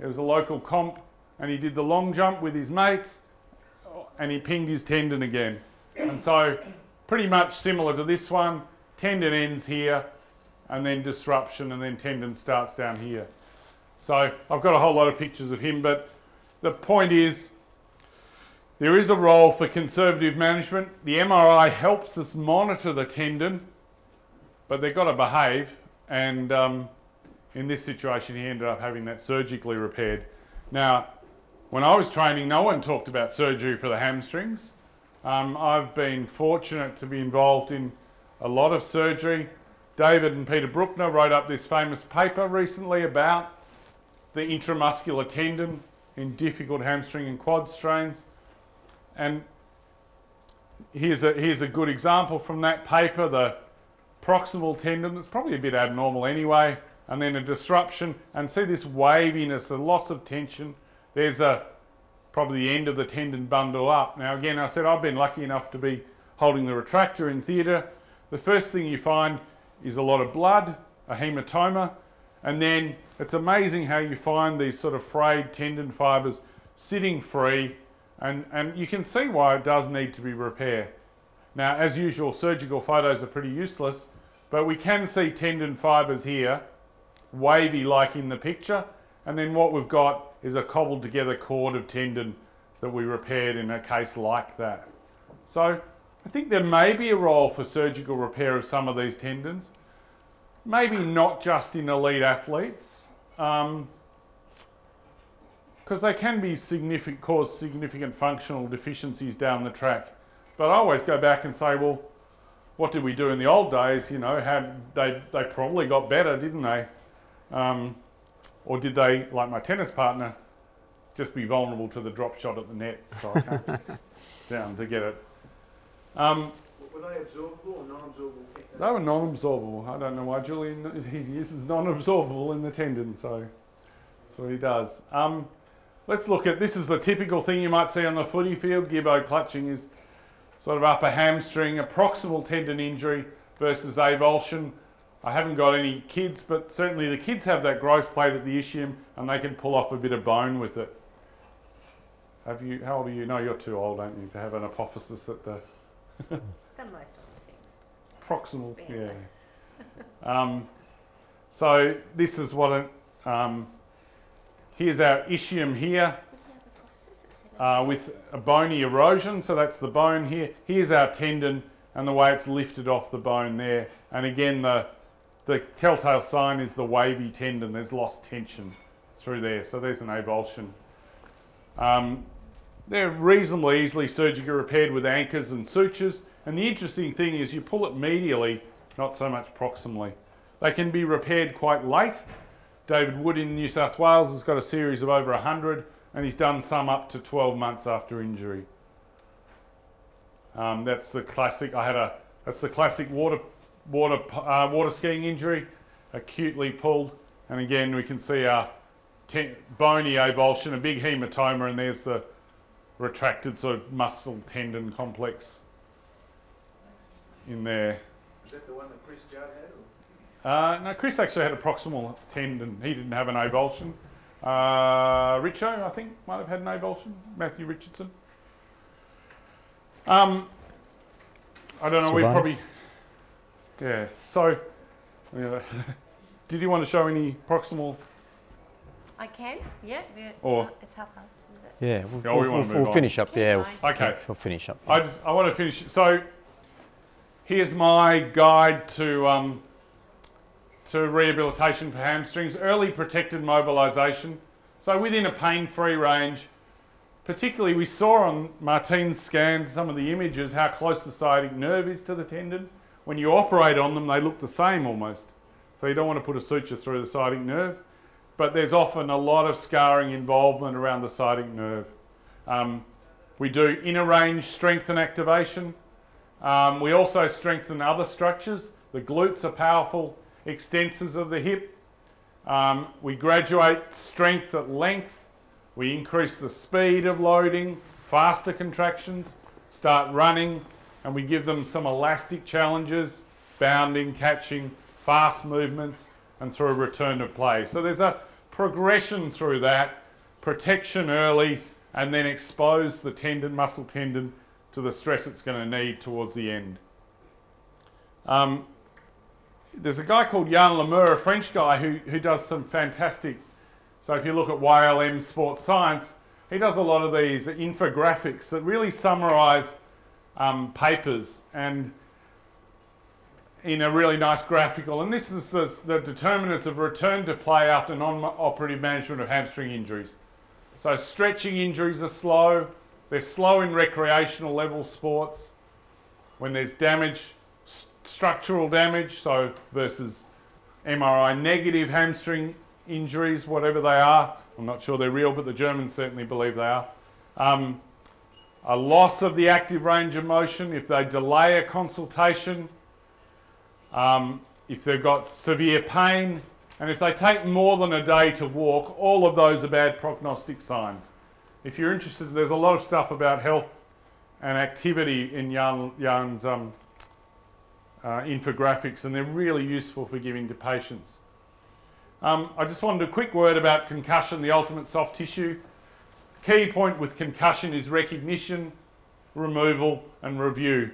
It was a local comp, and he did the long jump with his mates, and he pinged his tendon again. And so, pretty much similar to this one, tendon ends here, and then disruption, and then tendon starts down here. So I've got a whole lot of pictures of him, but the point is there is a role for conservative management. The MRI helps us monitor the tendon, but they've got to behave. And um, in this situation, he ended up having that surgically repaired. Now, when I was training, no one talked about surgery for the hamstrings. Um, I've been fortunate to be involved in a lot of surgery. David and Peter Bruckner wrote up this famous paper recently about the intramuscular tendon in difficult hamstring and quad strains. And here's a, here's a good example from that paper the proximal tendon that's probably a bit abnormal anyway, and then a disruption. And see this waviness, a loss of tension. There's a probably the end of the tendon bundle up. Now, again, I said I've been lucky enough to be holding the retractor in theatre. The first thing you find is a lot of blood, a hematoma, and then it's amazing how you find these sort of frayed tendon fibres sitting free, and, and you can see why it does need to be repaired. Now, as usual, surgical photos are pretty useless, but we can see tendon fibres here, wavy like in the picture, and then what we've got is a cobbled together cord of tendon that we repaired in a case like that. So I think there may be a role for surgical repair of some of these tendons. Maybe not just in elite athletes, because um, they can be significant, cause significant functional deficiencies down the track. But I always go back and say, well, what did we do in the old days? You know, had they they probably got better, didn't they? Um, or did they, like my tennis partner, just be vulnerable to the drop shot at the net so I can't <laughs> down to get it? Um, Were they absorbable or non-absorbable? They were non-absorbable. I don't know why Julian <laughs> he uses non-absorbable in the tendon, so that's what he does. Um, let's look at this is the typical thing you might see on the footy field. Gibbo clutching is sort of upper hamstring, a proximal tendon injury versus avulsion. I haven't got any kids, but certainly the kids have that growth plate at the ischium and they can pull off a bit of bone with it. Have you? How old are you? No, you're too old, aren't you, to have an apophysis at the <laughs> Done most of the things. proximal? Yeah. Um, so this is what it. Um, here's our ischium here uh, with a bony erosion. So that's the bone here. Here's our tendon and the way it's lifted off the bone there. And again, the the telltale sign is the wavy tendon. There's lost tension through there. So there's an avulsion. Um, they're reasonably easily surgically repaired with anchors and sutures. And the interesting thing is you pull it medially, not so much proximally. They can be repaired quite late. David Wood in New South Wales has got a series of over 100 and he's done some up to 12 months after injury. Um, that's the classic. I had a that's the classic water water uh, water skiing injury, acutely pulled, and again we can see a ten, bony avulsion, a big hematoma, and there's the retracted sort of muscle tendon complex in there. Is that the one that Chris Judd had? Uh, no, Chris actually had a proximal tendon. He didn't have an avulsion. Uh, Richo, I think, might have had an avulsion. Matthew Richardson. Um, I don't know. We probably, yeah. So, yeah. <laughs> did you want to show any proximal? I can, yeah. yeah, Or- It's half past, is it? Yeah, we'll, Yeah, we we'll, wanna we'll, we'll finish up. Okay, Yeah, we'll. Okay. we'll finish up. I just I want to finish. So, here's my guide to um, to rehabilitation for hamstrings. Early protected mobilisation. So within a pain-free range. Particularly, we saw on Martine's scans some of the images how close the sciatic nerve is to the tendon. When you operate on them, they look the same almost. So you don't want to put a suture through the sciatic nerve. But there's often a lot of scarring involvement around the sciatic nerve. Um, we do inner range strength and activation. Um, we also strengthen other structures. The glutes are powerful extensors of the hip. Um, we graduate strength at length. We increase the speed of loading, faster contractions, start running, and we give them some elastic challenges, bounding, catching, fast movements, and through return to play. So there's a progression through that, protection early, and then expose the tendon, muscle tendon, to the stress it's going to need towards the end. Um, there's a guy called Yann Le Meur, a French guy, who, who does some fantastic. So if you look at YLM Sports Science, he does a lot of these infographics that really summarise um, papers and in a really nice graphical. And this is the, the determinants of return to play after non-operative management of hamstring injuries. So stretching injuries are slow. They're slow in recreational level sports. When there's damage, structural damage, so versus MRI negative hamstring injuries, whatever they are. I'm not sure they're real, but the Germans certainly believe they are. Um, a loss of the active range of motion if they delay a consultation, um, if they've got severe pain, and if they take more than a day to walk, all of those are bad prognostic signs. If you're interested, there's a lot of stuff about health and activity in Yann, Yann's um, uh, infographics, and they're really useful for giving to patients. Um, I just wanted a quick word about concussion, the ultimate soft tissue. Key point with concussion is recognition, removal, and review.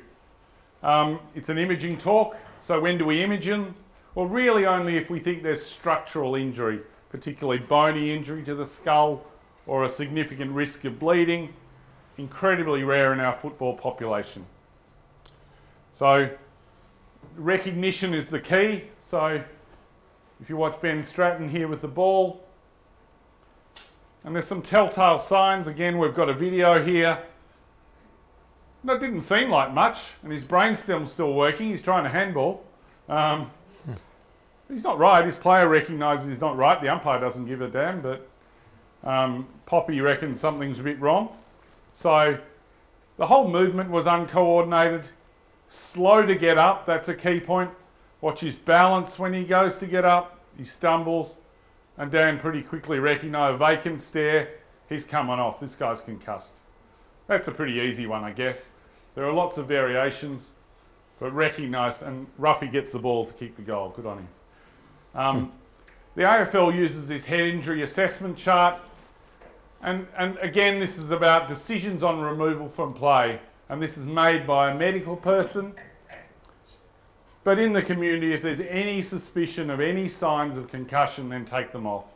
Um, it's an imaging talk, so when do we image them? Well, really only if we think there's structural injury, particularly bony injury to the skull or a significant risk of bleeding. Incredibly rare in our football population. So, recognition is the key. So, if you watch Ben Stratton here with the ball, and there's some telltale signs. Again, we've got a video here. That didn't seem like much, and his brain's still still working. He's trying to handball. Um, <laughs> he's not right. His player recognises he's not right. The umpire doesn't give a damn, but um, Poppy reckons something's a bit wrong. So the whole movement was uncoordinated, slow to get up. That's a key point. Watch his balance when he goes to get up. He stumbles. And Dan pretty quickly recognised a vacant stare. He's coming off. This guy's concussed. That's a pretty easy one, I guess. There are lots of variations, but recognise, and Ruffy gets the ball to kick the goal. Good on him. Um, <laughs> the AFL uses this head injury assessment chart. And, and again, this is about decisions on removal from play. And this is made by a medical person but in the community, if there's any suspicion of any signs of concussion, then take them off.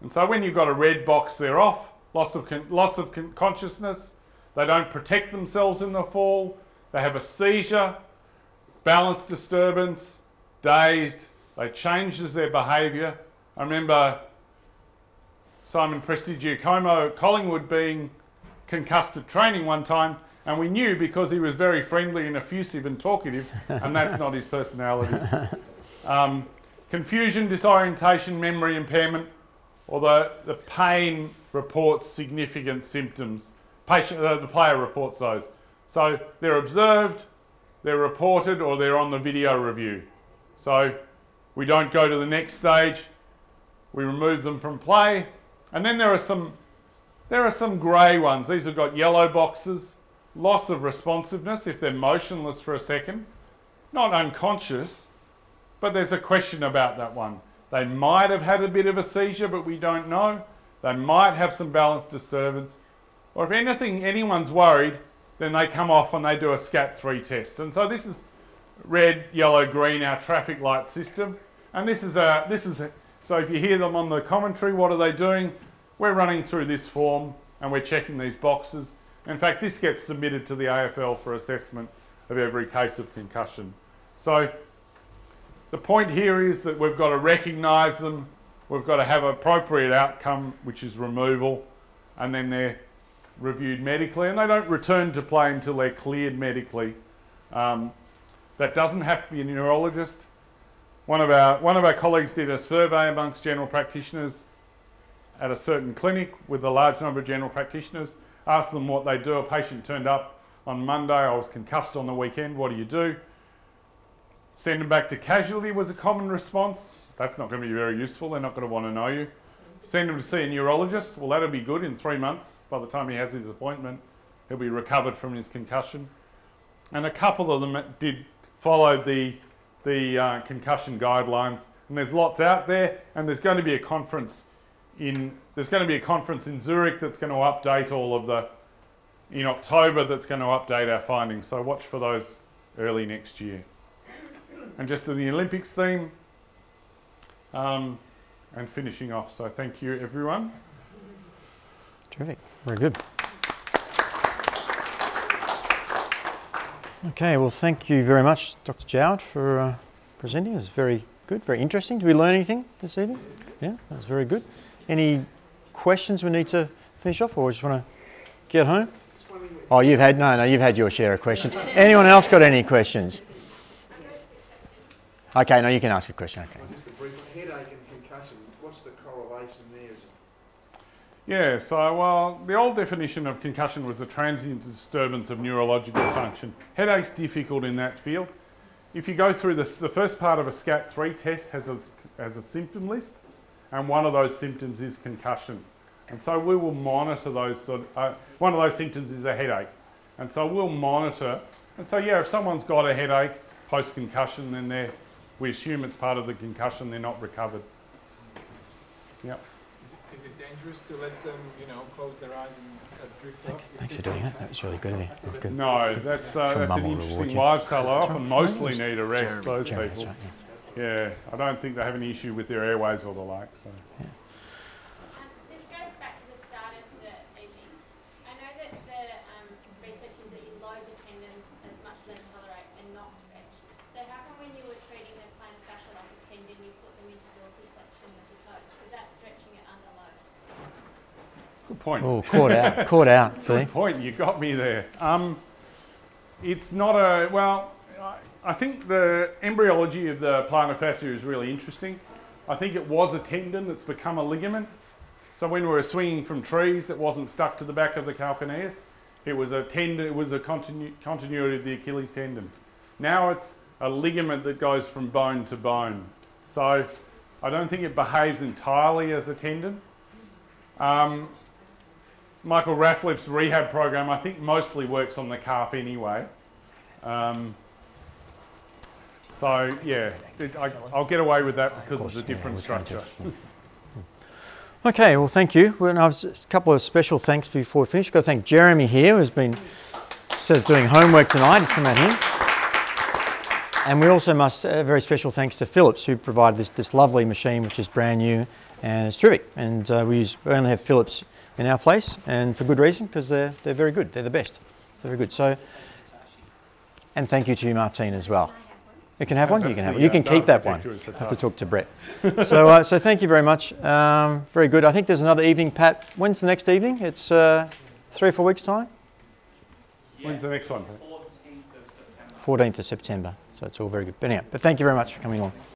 And so when you've got a red box, they're off. Loss of, con- loss of con- consciousness. They don't protect themselves in the fall. They have a seizure, balance disturbance, dazed. They changes their behaviour. I remember Simon Prestigiacomo Collingwood being concussed at training one time and we knew because he was very friendly and effusive and talkative, and that's not his personality. <laughs> Um, confusion, disorientation, memory impairment, although the pain reports significant symptoms. Patient, uh, the player reports those. So they're observed, they're reported, or they're on the video review. So we don't go to the next stage. We remove them from play, and then there are some there are some grey ones. These have got yellow boxes loss of responsiveness if they're motionless for a second, not unconscious, but there's a question about that one. They might have had a bit of a seizure, but we don't know. They might have some balance disturbance. Or if anything, anyone's worried, then they come off and they do a SCAT3 test. And so this is red, yellow, green, our traffic light system. And this is a, this is a, so if you hear them on the commentary, what are they doing? We're running through this form and we're checking these boxes. In fact, this gets submitted to the AFL for assessment of every case of concussion. So the point here is that we've got to recognise them, we've got to have appropriate outcome, which is removal, and then they're reviewed medically, and they don't return to play until they're cleared medically. Um, that doesn't have to be a neurologist. One of our one of our colleagues did a survey amongst general practitioners at a certain clinic with a large number of general practitioners asked them what they do. A patient turned up on Monday, I was concussed on the weekend, what do you do? Send them back to casualty was a common response. That's not going to be very useful, they're not going to want to know you. Send him to see a neurologist, well, that'll be good in three months. By the time he has his appointment, he'll be recovered from his concussion. And a couple of them did follow the, the uh, concussion guidelines. And there's lots out there, and there's going to be a conference in there's going to be a conference in Zurich that's going to update all of the in October that's going to update our findings. So watch for those early next year. And just in the Olympics theme, um, and finishing off. So thank you, everyone. Terrific. Very good. Okay, well, thank you very much, Dr. Jowett, for uh, presenting. It was very good, very interesting. Did we learn anything this evening? Yeah, that was very good. Any questions we need to finish off, or we just want to get home? Oh, you've had no, no, you've had your share of questions. Anyone else got any questions? Okay, now you can ask a question. Okay. Just a brief. Headache and concussion, what's the correlation there? Is it Yeah, so well, the old definition of concussion was a transient disturbance of neurological function. Headache's difficult in that field. If you go through this, the first part of a SCAT3 test has a, has a symptom list, and one of those symptoms is concussion. And so we will monitor those. Sort uh, one of those symptoms is a headache, and so we'll monitor. And so yeah, if someone's got a headache post concussion, then they we assume it's part of the concussion. They're not recovered. Yep. Is it, is it dangerous to let them, you know, close their eyes and uh, drift off? Thanks for doing that. That was really good of you. That's good. No, that's uh, Sure, that's Mum an interesting lifestyle. I often mostly need a rest. those Jeremy, that's people. right, yeah. Yeah, I don't think they have any issue with their airways or the like. So. Um, this goes back to the start of the evening. I know that the um, research is that you load the tendons as much as they tolerate and not stretch. So how come when you were treating the plantar fascia like a tendon, you put them into dorsiflexion of the toes? Because that's stretching it under load. Good point. Oh, caught out. Caught out. <laughs> See? Good point. You got me there. Um, it's not a well. I, think the embryology of the plantar fascia is really interesting. I think it was a tendon that's become a ligament. So when we were swinging from trees, it wasn't stuck to the back of the calcaneus. It was a tendon. It was a continu- continuity of the Achilles tendon. Now it's a ligament that goes from bone to bone. So I don't think it behaves entirely as a tendon. Um, Michael Rathleff's rehab program, I think, mostly works on the calf anyway. Um, so yeah, it, I, I'll get away with that because it's a yeah, different to- structure. Okay, well, thank you. Well, and I've a couple of special thanks before we finish. Got to thank Jeremy here, who's been instead of doing homework tonight, It's come out here. And we also must a very special thanks to Philips, who provided this, this lovely machine, which is brand new and it's terrific. And uh, we, use, we only have Philips in our place, and for good reason, because they're they're very good. They're the best. They're very good. So, and thank you to you, Martine, as well. You can have one. You can have the. You can data keep that one. protector I have to talk to Brett. so, uh, so thank you very much. Um, very good. I think there's another evening, Pat. When's the next evening? It's uh, three or four weeks' time. When's the next one? 14th of September. So it's all very good. But anyhow, but thank you very much for coming along.